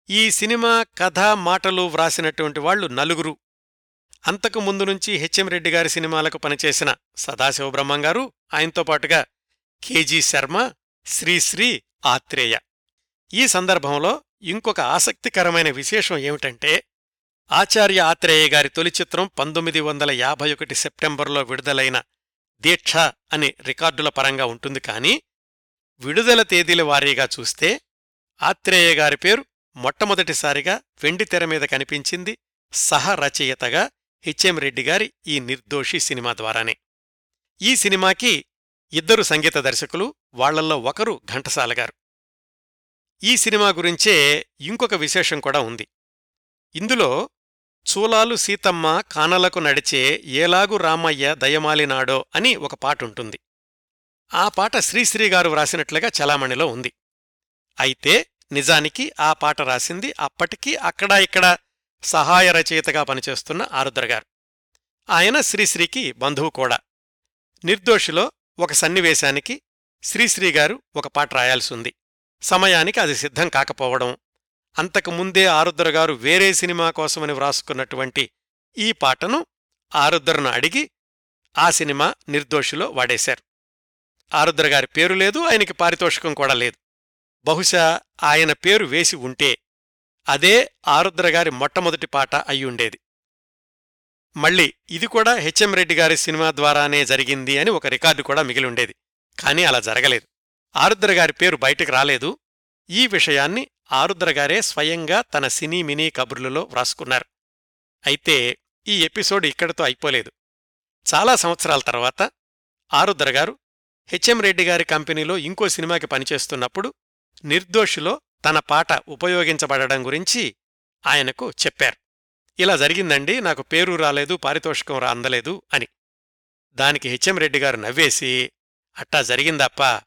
ఈ సినిమా కథ మాటలు వ్రాసినటువంటి వాళ్ళు నలుగురు. అంతకు ముందు నుంచి హెచ్ఎం రెడ్డిగారి సినిమాలకు పనిచేసిన సదాశివబ్రహ్మం గారు ఆయనతో పాటుగా కేజీ శర్మ శ్రీశ్రీ ఆత్రేయ. ఈ సందర్భంలో ఇంకొక ఆసక్తికరమైన విశేషం ఏమిటంటే ఆచార్య ఆత్రేయ గారి తొలి చిత్రం పంతొమ్మిది వందల యాభై ఒకటి సెప్టెంబర్లో విడుదలైన దీక్ష అనే రికార్డుల పరంగా ఉంటుంది కాని విడుదల తేదీల వారీగా చూస్తే ఆత్రేయ గారి పేరు మొట్టమొదటిసారిగా వెండి తెర మీద కనిపించింది సహ రచయితగా హెచ్ఎం గారి ఈ నిర్దోషి సినిమా ద్వారానే. ఈ సినిమాకి ఇద్దరు సంగీత దర్శకులు వాళ్ళల్లో ఒకరు ఘంటసాల గారు. ఈ సినిమా గురించే ఇంకొక విశేషం కూడా ఉంది. ఇందులో చూలాలు సీతమ్మ కానలకు నడిచే ఏలాగు రామయ్య దయమాలినాడో అని ఒక పాటుంటుంది. ఆ పాట శ్రీశ్రీగారు వ్రాసినట్లుగా చలామణిలో ఉంది. అయితే నిజానికి ఆ పాట రాసింది అప్పటికీ అక్కడా ఇక్కడ సహాయ రచయితగా పనిచేస్తున్న ఆరుద్రగారు ఆయన శ్రీశ్రీకి బంధువు కూడా. నిర్దోషిలో ఒక సన్నివేశానికి శ్రీశ్రీగారు ఒక పాట రాయాల్సి ఉంది. సమయానికి అది సిద్ధం కాకపోవడం అంతకుముందే ఆరుద్ర గారు వేరే సినిమా కోసమని వ్రాసుకున్నటువంటి ఈ పాటను ఆరుద్రను అడిగి ఆ సినిమా నిర్దోషిలో వాడేశారు. ఆరుద్ర గారి పేరు లేదు ఆయనకి పారితోషికం కూడా లేదు. బహుశా ఆయన పేరు వేసి ఉంటే అదే ఆరుద్ర గారి మొట్టమొదటి పాట అయ్యుండేది మళ్ళీ ఇది కూడా హెచ్ఎం రెడ్డి గారి సినిమా ద్వారానే జరిగింది అని ఒక రికార్డు కూడా మిగిలిండేది కానీ అలా జరగలేదు. ఆరుద్ర గారి పేరు బయటకు రాలేదు. ఈ విషయాన్ని ఆరుద్రగారే స్వయంగా తన సినీ మినీ కబుర్లలో వ్రాసుకున్నారు. అయితే ఈ ఎపిసోడ్ ఇక్కడితో అయిపోలేదు. చాలా సంవత్సరాల తర్వాత ఆరుద్రగారు హెచ్ఎం రెడ్డి గారి కంపెనీలో ఇంకో సినిమాకి పనిచేస్తున్నప్పుడు నిర్దోషిలో తన పాట ఉపయోగించబడడం గురించి ఆయనకు చెప్పారు. ఇలా జరిగిందండి నాకు పేరు రాలేదు పారితోషికం రా అందలేదు అని. దానికి హెచ్ఎం రెడ్డి గారు నవ్వేసి అట్టా జరిగిందప్పా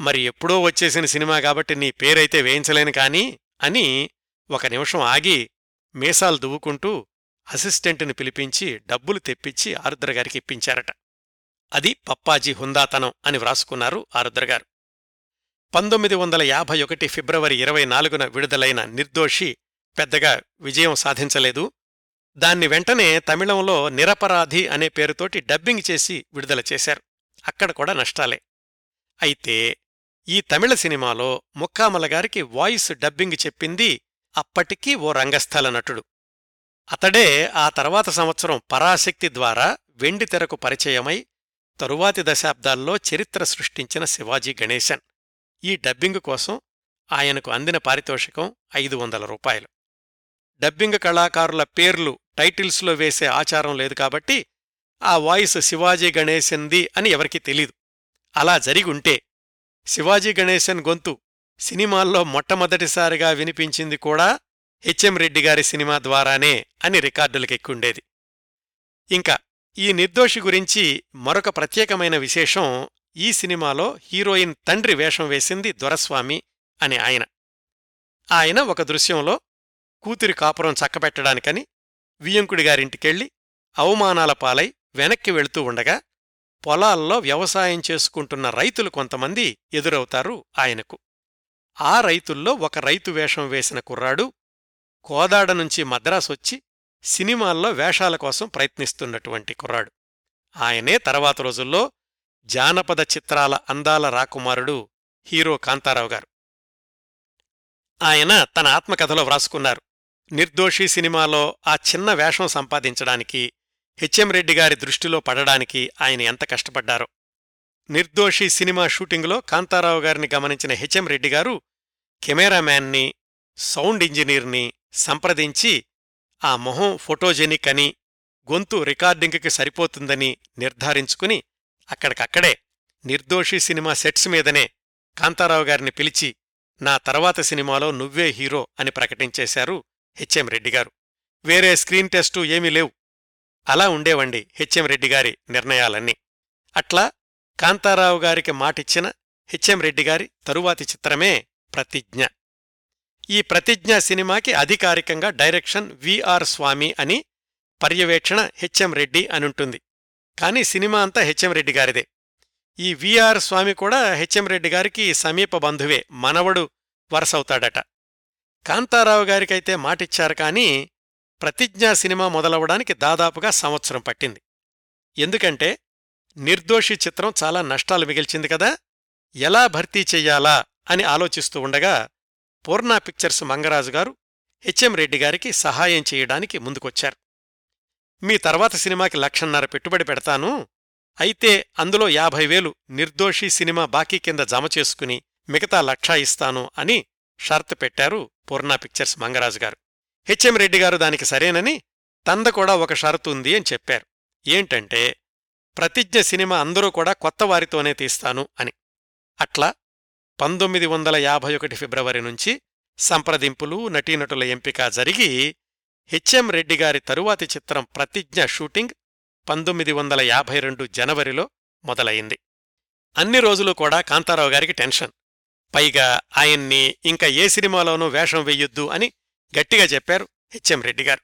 మరి ఎప్పుడో వచ్చేసిన సినిమా కాబట్టి నీ పేరైతే వేయించలేను కాని అని ఒక నిమిషం ఆగి మీసాలు దువ్వుకుంటూ అసిస్టెంట్ని పిలిపించి డబ్బులు తెప్పించి ఆరుద్రగారికి ఇప్పించారట. అది పప్పాజీ హుందాతనం అని వ్రాసుకున్నారు ఆరుద్రగారు. పంతొమ్మిది వందల యాభై ఒకటి ఫిబ్రవరి ఇరవై నాలుగున విడుదలైన నిర్దోషి పెద్దగా విజయం సాధించలేదు. దాన్ని వెంటనే తమిళంలో నిరపరాధి అనే పేరుతోటి డబ్బింగ్ చేసి విడుదల చేశారు. అక్కడ కూడా నష్టాలే. అయితే ఈ తమిళ సినిమాలో ముక్కామల గారికి వాయిస్ డబ్బింగ్ చెప్పింది అప్పటికీ ఓ రంగస్థల నటుడు. అతడే ఆ తర్వాత సంవత్సరం పరాశక్తి ద్వారా వెండి తెరకు పరిచయమై తరువాతి దశాబ్దాల్లో చరిత్ర సృష్టించిన శివాజీ గణేశన్. ఈ డబ్బింగ్ కోసం ఆయనకు అందిన పారితోషికం ఐదు వందల రూపాయలు. డబ్బింగ్ కళాకారుల పేర్లు టైటిల్స్లో వేసే ఆచారం లేదు కాబట్టి ఆ వాయిస్ శివాజీ గణేశన్ది అని ఎవరికీ తెలీదు. అలా జరిగుంటే శివాజీ గణేశన్ గొంతు సినిమాల్లో మొట్టమొదటిసారిగా వినిపించింది కూడా హెచ్ఎం రెడ్డి గారి సినిమా ద్వారానే అని రికార్డులకెక్కుండేది. ఇంకా ఈ నిర్దోషి గురించి మరొక ప్రత్యేకమైన విశేషం ఈ సినిమాలో హీరోయిన్ తండ్రి వేషం వేసింది దొరస్వామి అని ఆయన. ఆయన ఒక దృశ్యంలో కూతురి కాపురం చక్కబెట్టడానికని వియంకుడి గారింటికెళ్ళి అవమానాల పాలై వెనక్కి వెళుతూ ఉండగా పొలాల్లో వ్యవసాయం చేసుకుంటున్న రైతులు కొంతమంది ఎదురవుతారు ఆయనకు. ఆ రైతుల్లో ఒక రైతు వేషం వేసిన కుర్రాడు కోదాడ నుంచి మద్రాసొచ్చి సినిమాల్లో వేషాల కోసం ప్రయత్నిస్తున్నటువంటి కుర్రాడు. ఆయనే తర్వాత రోజుల్లో జానపద చిత్రాల అందాల రాకుమారుడు హీరో కాంతారావు గారు. ఆయన తన ఆత్మకథలో వ్రాసుకున్నారు నిర్దోషి సినిమాలో ఆ చిన్న వేషం సంపాదించడానికి హెచ్ఎం రెడ్డి గారి దృష్టిలో పడడానికి ఆయన ఎంత కష్టపడ్డారో. నిర్దోషి సినిమా షూటింగులో కాంతారావు గారిని గమనించిన హెచ్ఎం రెడ్డి గారు కెమెరామ్యాన్ని సౌండ్ ఇంజనీర్ని సంప్రదించి ఆ మొహం ఫోటోజెనిక్ అని గొంతు రికార్డింగ్కి సరిపోతుందని నిర్ధారించుకుని అక్కడికక్కడే నిర్దోషి సినిమా సెట్స్ మీదనే కాంతారావు గారిని పిలిచి నా తర్వాత సినిమాలో నువ్వే హీరో అని ప్రకటించేశారు హెచ్ఎం రెడ్డిగారు వేరే స్క్రీన్ టెస్టు ఏమీ లేవు. అలా ఉండేవండి హెచ్ఎం రెడ్డి గారి నిర్ణయాలన్నీ. అట్లా కాంతారావు గారికి మాటిచ్చిన హెచ్ఎం రెడ్డి గారి తరువాతి చిత్రమే ప్రతిజ్ఞ. ఈ ప్రతిజ్ఞ సినిమాకి అధికారికంగా డైరెక్షన్ విఆర్ స్వామి అని పర్యవేక్షణ హెచ్ఎం రెడ్డి అనుంటుంది. కాని సినిమా అంతా హెచ్ఎం రెడ్డి గారిదే. ఈ విఆర్ స్వామి కూడా హెచ్ఎం రెడ్డి గారికి సమీప బంధువే మనవడు వరసవుతాడట. కాంతారావు గారికైతే మాటిచ్చారు కానీ ప్రతిజ్ఞా సినిమా మొదలవడానికి దాదాపుగా సంవత్సరం పట్టింది. ఎందుకంటే నిర్దోషి చిత్రం చాలా నష్టాలు మిగిల్చింది కదా ఎలా భర్తీ చెయ్యాలా అని ఆలోచిస్తూ ఉండగా పూర్ణా పిక్చర్స్ మంగరాజు గారు హెచ్ఎం రెడ్డి గారికి సహాయం చేయడానికి ముందుకొచ్చారు. మీ తర్వాత సినిమాకి లక్షన్నర పెట్టుబడి పెడతాను అయితే అందులో యాభై వేలు నిర్దోషి సినిమా బాకీ కింద జమ చేసుకుని మిగతా లక్షా ఇస్తాను అని షర్త్ పెట్టారు పూర్ణ పిక్చర్స్ మంగరాజు గారు. హెచ్ఎం రెడ్డి గారు దానికి సరేనని తంద కూడా ఒక షరతు ఉంది అని చెప్పారు. ఏంటంటే ప్రతిజ్ఞ సినిమా అందరూ కూడా కొత్త వారితోనే తీస్తాను అని. అట్లా పంతొమ్మిది వందల యాభై ఒకటి ఫిబ్రవరి నుంచి సంప్రదింపులు నటీనటుల ఎంపిక జరిగి హెచ్ఎం రెడ్డి గారి తరువాతి చిత్రం ప్రతిజ్ఞ షూటింగ్ పంతొమ్మిది వందల యాభై రెండు జనవరిలో మొదలయింది అన్ని రోజులు కూడా కాంతారావు గారికి టెన్షన్. పైగా ఆయన్ని ఇంకా ఏ సినిమాలోనూ వేషం వెయ్యొద్దు అని గట్టిగా చెప్పారు హెచ్ఎం రెడ్డి గారు.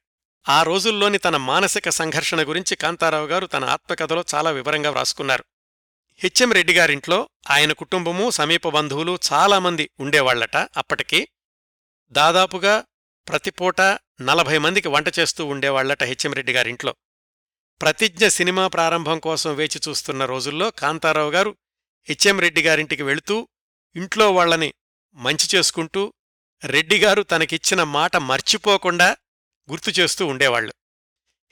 ఆ రోజుల్లోని తన మానసిక సంఘర్షణ గురించి కాంతారావు గారు తన ఆత్మకథలో చాలా వివరంగా వ్రాసుకున్నారు. హెచ్ఎం రెడ్డి గారింట్లో ఆయన కుటుంబము సమీప బంధువులు చాలామంది ఉండేవాళ్ళట అప్పటికి. దాదాపుగా ప్రతిపూట నలభై మందికి వంట చేస్తూ ఉండేవాళ్ళట హెచ్ఎం రెడ్డి గారింట్లో. ప్రతిజ్ఞ సినిమా ప్రారంభం కోసం వేచి చూస్తున్న రోజుల్లో కాంతారావు గారు హెచ్ఎం రెడ్డి గారింటికి వెళుతూ ఇంట్లో వాళ్ళని మంచి చేసుకుంటూ రెడ్డిగారు తనకిచ్చిన మాట మర్చిపోకుండా గుర్తు చేస్తూ ఉండేవాళ్ళు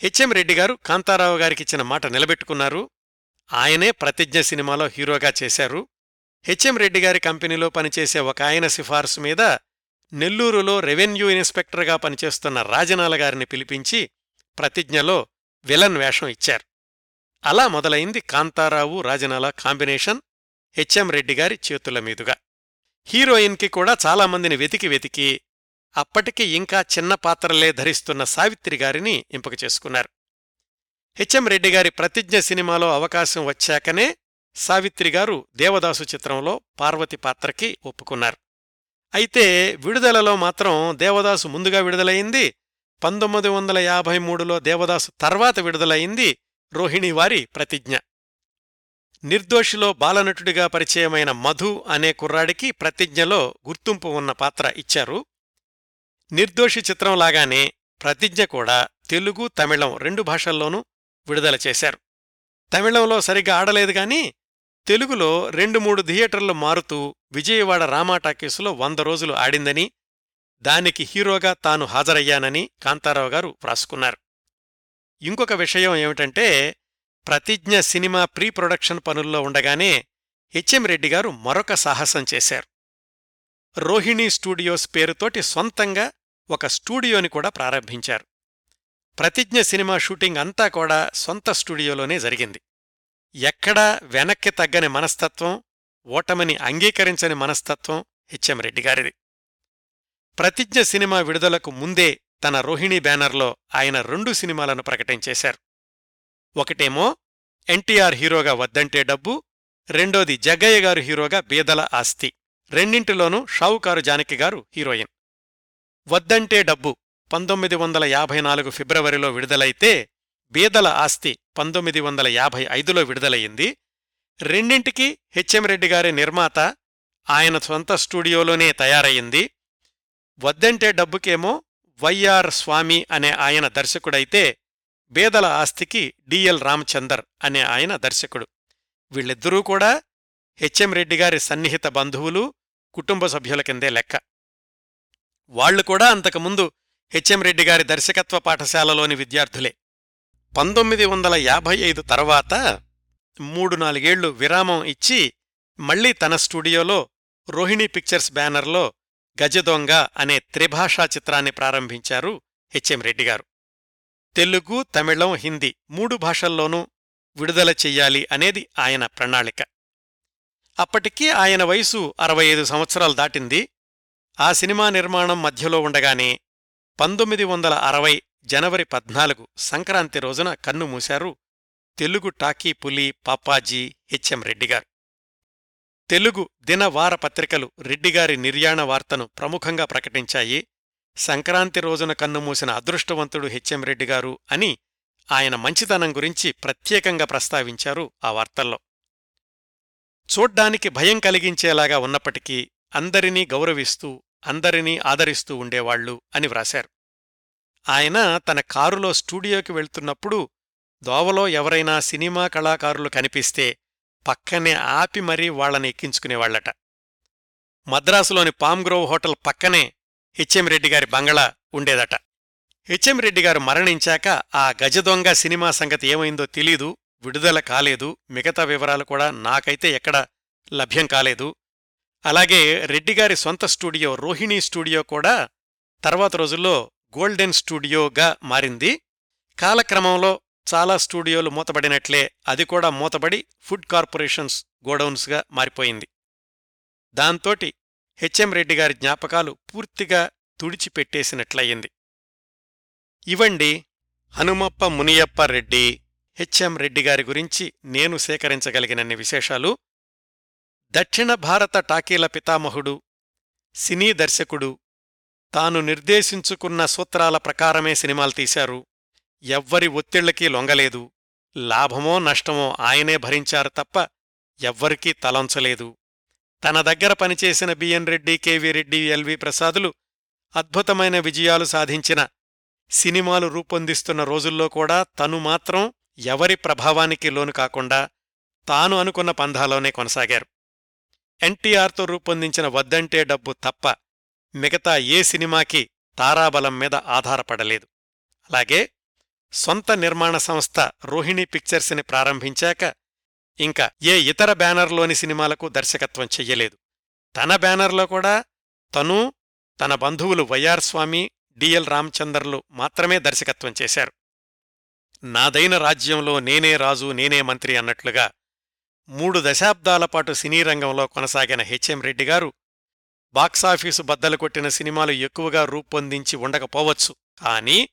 హెచ్ఎం రెడ్డిగారు కాంతారావు గారికిచ్చిన మాట నిలబెట్టుకున్నారు. ఆయనే ప్రతిజ్ఞ సినిమాలో హీరోగా చేశారు. హెచ్ఎం రెడ్డిగారి కంపెనీలో పనిచేసే ఒక ఆయన సిఫార్సు మీద నెల్లూరులో రెవెన్యూ ఇన్స్పెక్టర్గా పనిచేస్తున్న రాజనాల గారిని పిలిపించి ప్రతిజ్ఞలో విలన్ వేషం ఇచ్చారు. అలా మొదలైంది కాంతారావు రాజనాల కాంబినేషన్ హెచ్ఎం రెడ్డిగారి చేతుల మీదుగా. హీరోయిన్కి కూడా చాలామందిని వెతికి వెతికి అప్పటికి ఇంకా చిన్న పాత్రలే ధరిస్తున్న సావిత్రి గారిని ఎంపిక చేసుకున్నారు. హెచ్ఎం రెడ్డిగారి ప్రతిజ్ఞ సినిమాలో అవకాశం వచ్చాకనే సావిత్రి గారు దేవదాసు చిత్రంలో పార్వతి పాత్రకి ఒప్పుకున్నారు. అయితే విడుదలలో మాత్రం దేవదాసు ముందుగా విడుదలయింది పంతొమ్మిది వందల యాభై మూడులో దేవదాసు తర్వాత విడుదలయింది రోహిణివారి ప్రతిజ్ఞ. నిర్దోషిలో బాలనటుడిగా పరిచయమైన మధు అనే కుర్రాడికి ప్రతిజ్ఞలో గుర్తింపు ఉన్న పాత్ర ఇచ్చారు. నిర్దోషి చిత్రంలాగానే ప్రతిజ్ఞ కూడా తెలుగు తమిళం రెండు భాషల్లోనూ విడుదల చేశారు. తమిళంలో సరిగ్గా ఆడలేదు గాని తెలుగులో రెండు మూడు థియేటర్లు మారుతూ విజయవాడ రామాటాకీసులో వంద రోజులు ఆడిందని దానికి హీరోగా తాను హాజరయ్యానని కాంతారావు గారు వ్రాసుకున్నారు. ఇంకొక విషయం ఏమిటంటే ప్రతిజ్ఞ సినిమా ప్రీ ప్రొడక్షన్ పనుల్లో ఉండగానే హెచ్ఎం రెడ్డి గారు మరొక సాహసం చేశారు. రోహిణి స్టూడియోస్ పేరుతోటి సొంతంగా ఒక స్టూడియోని కూడా ప్రారంభించారు. ప్రతిజ్ఞ సినిమా షూటింగ్ అంతా కూడా సొంత స్టూడియోలోనే జరిగింది. ఎక్కడా వెనక్కి తగ్గని మనస్తత్వం ఓటమిని అంగీకరించని మనస్తత్వం హెచ్ఎం రెడ్డి గారిది. ప్రతిజ్ఞ సినిమా విడుదలకు ముందే తన రోహిణి బ్యానర్లో ఆయన రెండు సినిమాలను ప్రకటించేశారు ఒకటేమో ఎన్టీఆర్ హీరోగా వద్దంటే డబ్బు రెండోది జగ్గయ్య గారు హీరోగా బీదల ఆస్తి. రెండింటిలోనూ షావుకారు జానకి గారు హీరోయిన్. వద్దంటే డబ్బు పంతొమ్మిది వందల యాభై నాలుగు ఫిబ్రవరిలో విడుదలైతే బీదల ఆస్తి పంతొమ్మిది వందల యాభై ఐదులో విడుదలయ్యింది. రెండింటికి హెచ్ఎం రెడ్డి గారి నిర్మాత ఆయన సొంత స్టూడియోలోనే తయారయ్యింది. వద్దంటే డబ్బుకేమో వైఆర్ స్వామి అనే ఆయన దర్శకుడైతే బేదల ఆస్తికి డిఎల్ రామచందర్ అనే ఆయన దర్శకుడు. వీళ్ళిద్దరూ కూడా హెచ్ఎం రెడ్డి గారి సన్నిహిత బంధువులు కుటుంబ సభ్యుల కిందే లెక్క. వాళ్ళు కూడా అంతకుముందు హెచ్ఎం రెడ్డి గారి దర్శకత్వ పాఠశాలలోని విద్యార్థులే. పంతొమ్మిది వందల యాభై ఐదు తర్వాత మూడు నాలుగేళ్ళు విరామం ఇచ్చి మళ్ళీ తన స్టూడియోలో రోహిణి పిక్చర్స్ బ్యానర్లో గజదొంగ అనే త్రిభాషా చిత్రాన్ని ప్రారంభించారు హెచ్ఎం రెడ్డిగారు తెలుగు తమిళం హిందీ మూడు భాషల్లోనూ విడుదల చెయ్యాలి అనేది ఆయన ప్రణాళిక. అప్పటికీ ఆయన వయసు అరవై ఐదు సంవత్సరాలు దాటింది. ఆ సినిమా నిర్మాణం మధ్యలో ఉండగానే పంతొమ్మిది వందల అరవై జనవరి పద్నాలుగు సంక్రాంతి రోజున కన్ను మూశారు తెలుగు టాకీ పులి పాపాజీ హెచ్ఎం రెడ్డిగారు. తెలుగు దినవార పత్రికలు రెడ్డిగారి నిర్యాణ వార్తను ప్రముఖంగా ప్రకటించాయి. సంక్రాంతి రోజున కన్నుమూసిన అదృష్టవంతుడు హెచ్ఎం రెడ్డిగారు అని ఆయన మంచితనం గురించి ప్రత్యేకంగా ప్రస్తావించారు ఆ వార్తల్లో. చూడ్డానికి భయం కలిగించేలాగా ఉన్నప్పటికీ అందరినీ గౌరవిస్తూ అందరినీ ఆదరిస్తూ ఉండేవాళ్ళు అని వ్రాశారు. ఆయన తన కారులో స్టూడియోకి వెళ్తున్నప్పుడు దోవలో ఎవరైనా సినిమా కళాకారులు కనిపిస్తే పక్కనే ఆపి మరీ వాళ్ళని ఎక్కించుకునేవాళ్ళట మద్రాసులోని పామ్గ్రోవ్ హోటల్ పక్కనే హెచ్ఎం రెడ్డిగారి బంగళా ఉండేదట. హెచ్ఎం రెడ్డిగారు మరణించాక ఆ గజదొంగ సినిమా సంగతి ఏమైందో తెలీదు విడుదల కాలేదు మిగతా వివరాలు కూడా నాకైతే ఎక్కడ లభ్యం కాలేదు. అలాగే రెడ్డిగారి సొంత స్టూడియో రోహిణి స్టూడియో కూడా తర్వాత రోజుల్లో గోల్డెన్ స్టూడియోగా మారింది. కాలక్రమంలో చాలా స్టూడియోలు మూతబడినట్లే అది కూడా మూతబడి ఫుడ్ కార్పొరేషన్స్ గోడౌన్స్గా మారిపోయింది. దాంతోటి హెచ్ఎం రెడ్డిగారి జ్ఞాపకాలు పూర్తిగా తుడిచిపెట్టేసినట్లయింది. ఇవండి హనుమప్ప మునియప్ప రెడ్డి హెచ్ఎం రెడ్డిగారి గురించి నేను సేకరించగలిగినన్ని విశేషాలు. దక్షిణ భారత టాకీల పితామహుడు సినీ దర్శకుడు తాను నిర్దేశించుకున్న సూత్రాల ప్రకారమే సినిమాలు తీశారు. ఎవ్వరి ఒత్తిళ్ళకీ లొంగలేదు. లాభమో నష్టమో ఆయనే భరించారు తప్ప ఎవ్వరికీ తలంచలేదు. తన దగ్గర పనిచేసిన BN Reddy KV Reddy LV ప్రసాదులు అద్భుతమైన విజయాలు సాధించిన సినిమాలు రూపొందిస్తున్న రోజుల్లో కూడా తను మాత్రం ఎవరి ప్రభావానికి లోను కాకుండా తాను అనుకున్న పంధాలోనే కొనసాగారు. ఎన్టీఆర్తో రూపొందించిన వద్దంటే డబ్బు తప్ప మిగతా ఏ సినిమాకి తారాబలం మీద ఆధారపడలేదు. అలాగే సొంత నిర్మాణ సంస్థ రోహిణి పిక్చర్స్ని ప్రారంభించాక ఇంకా ఏ ఇతర బ్యానర్లోని సినిమాలకు దర్శకత్వం చెయ్యలేదు. తన బ్యానర్లో కూడా తను తన బంధువులు వైఆర్ స్వామి డిఎల్ రామచందర్లు మాత్రమే దర్శకత్వం చేశారు. నాదైన రాజ్యంలో నేనే రాజు నేనే మంత్రి అన్నట్లుగా మూడు దశాబ్దాల పాటు సినీ రంగంలో కొనసాగిన హెచ్ఎం రెడ్డి గారు బాక్సాఫీసు బద్దలు కొట్టిన సినిమాలు ఎక్కువగా రూపొందించి ఉండకపోవచ్చు. కానీ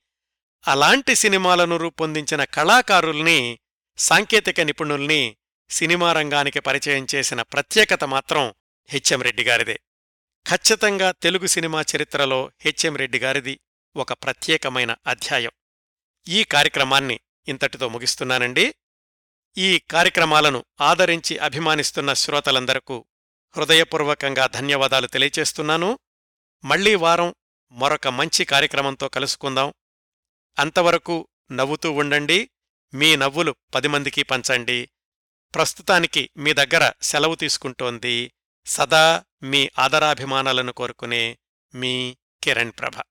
అలాంటి సినిమాలను రూపొందించిన కళాకారుల్ని సాంకేతిక నిపుణుల్ని సినిమా రంగానికి పరిచయం చేసిన ప్రత్యేకత మాత్రం హెచ్ఎం రెడ్డి గారిదే. ఖచ్చితంగా తెలుగు సినిమా చరిత్రలో హెచ్ఎం రెడ్డి గారిది ఒక ప్రత్యేకమైన అధ్యాయం. ఈ కార్యక్రమాన్ని ఇంతటితో ముగిస్తున్నానండి. ఈ కార్యక్రమాలను ఆదరించి అభిమానిస్తున్న శ్రోతలందరకు హృదయపూర్వకంగా ధన్యవాదాలు తెలియచేస్తున్నాను. మళ్ళీ వారం మరొక మంచి కార్యక్రమంతో కలుసుకుందాం. అంతవరకు నవ్వుతూ ఉండండి. మీ నవ్వులు పది మందికి పంచండి. ప్రస్తుతానికి మీ దగ్గర సెలవు తీసుకుంటోంది సదా మీ ఆదరాభిమానాలను కోరుకునే మీ కిరణ్ ప్రభ.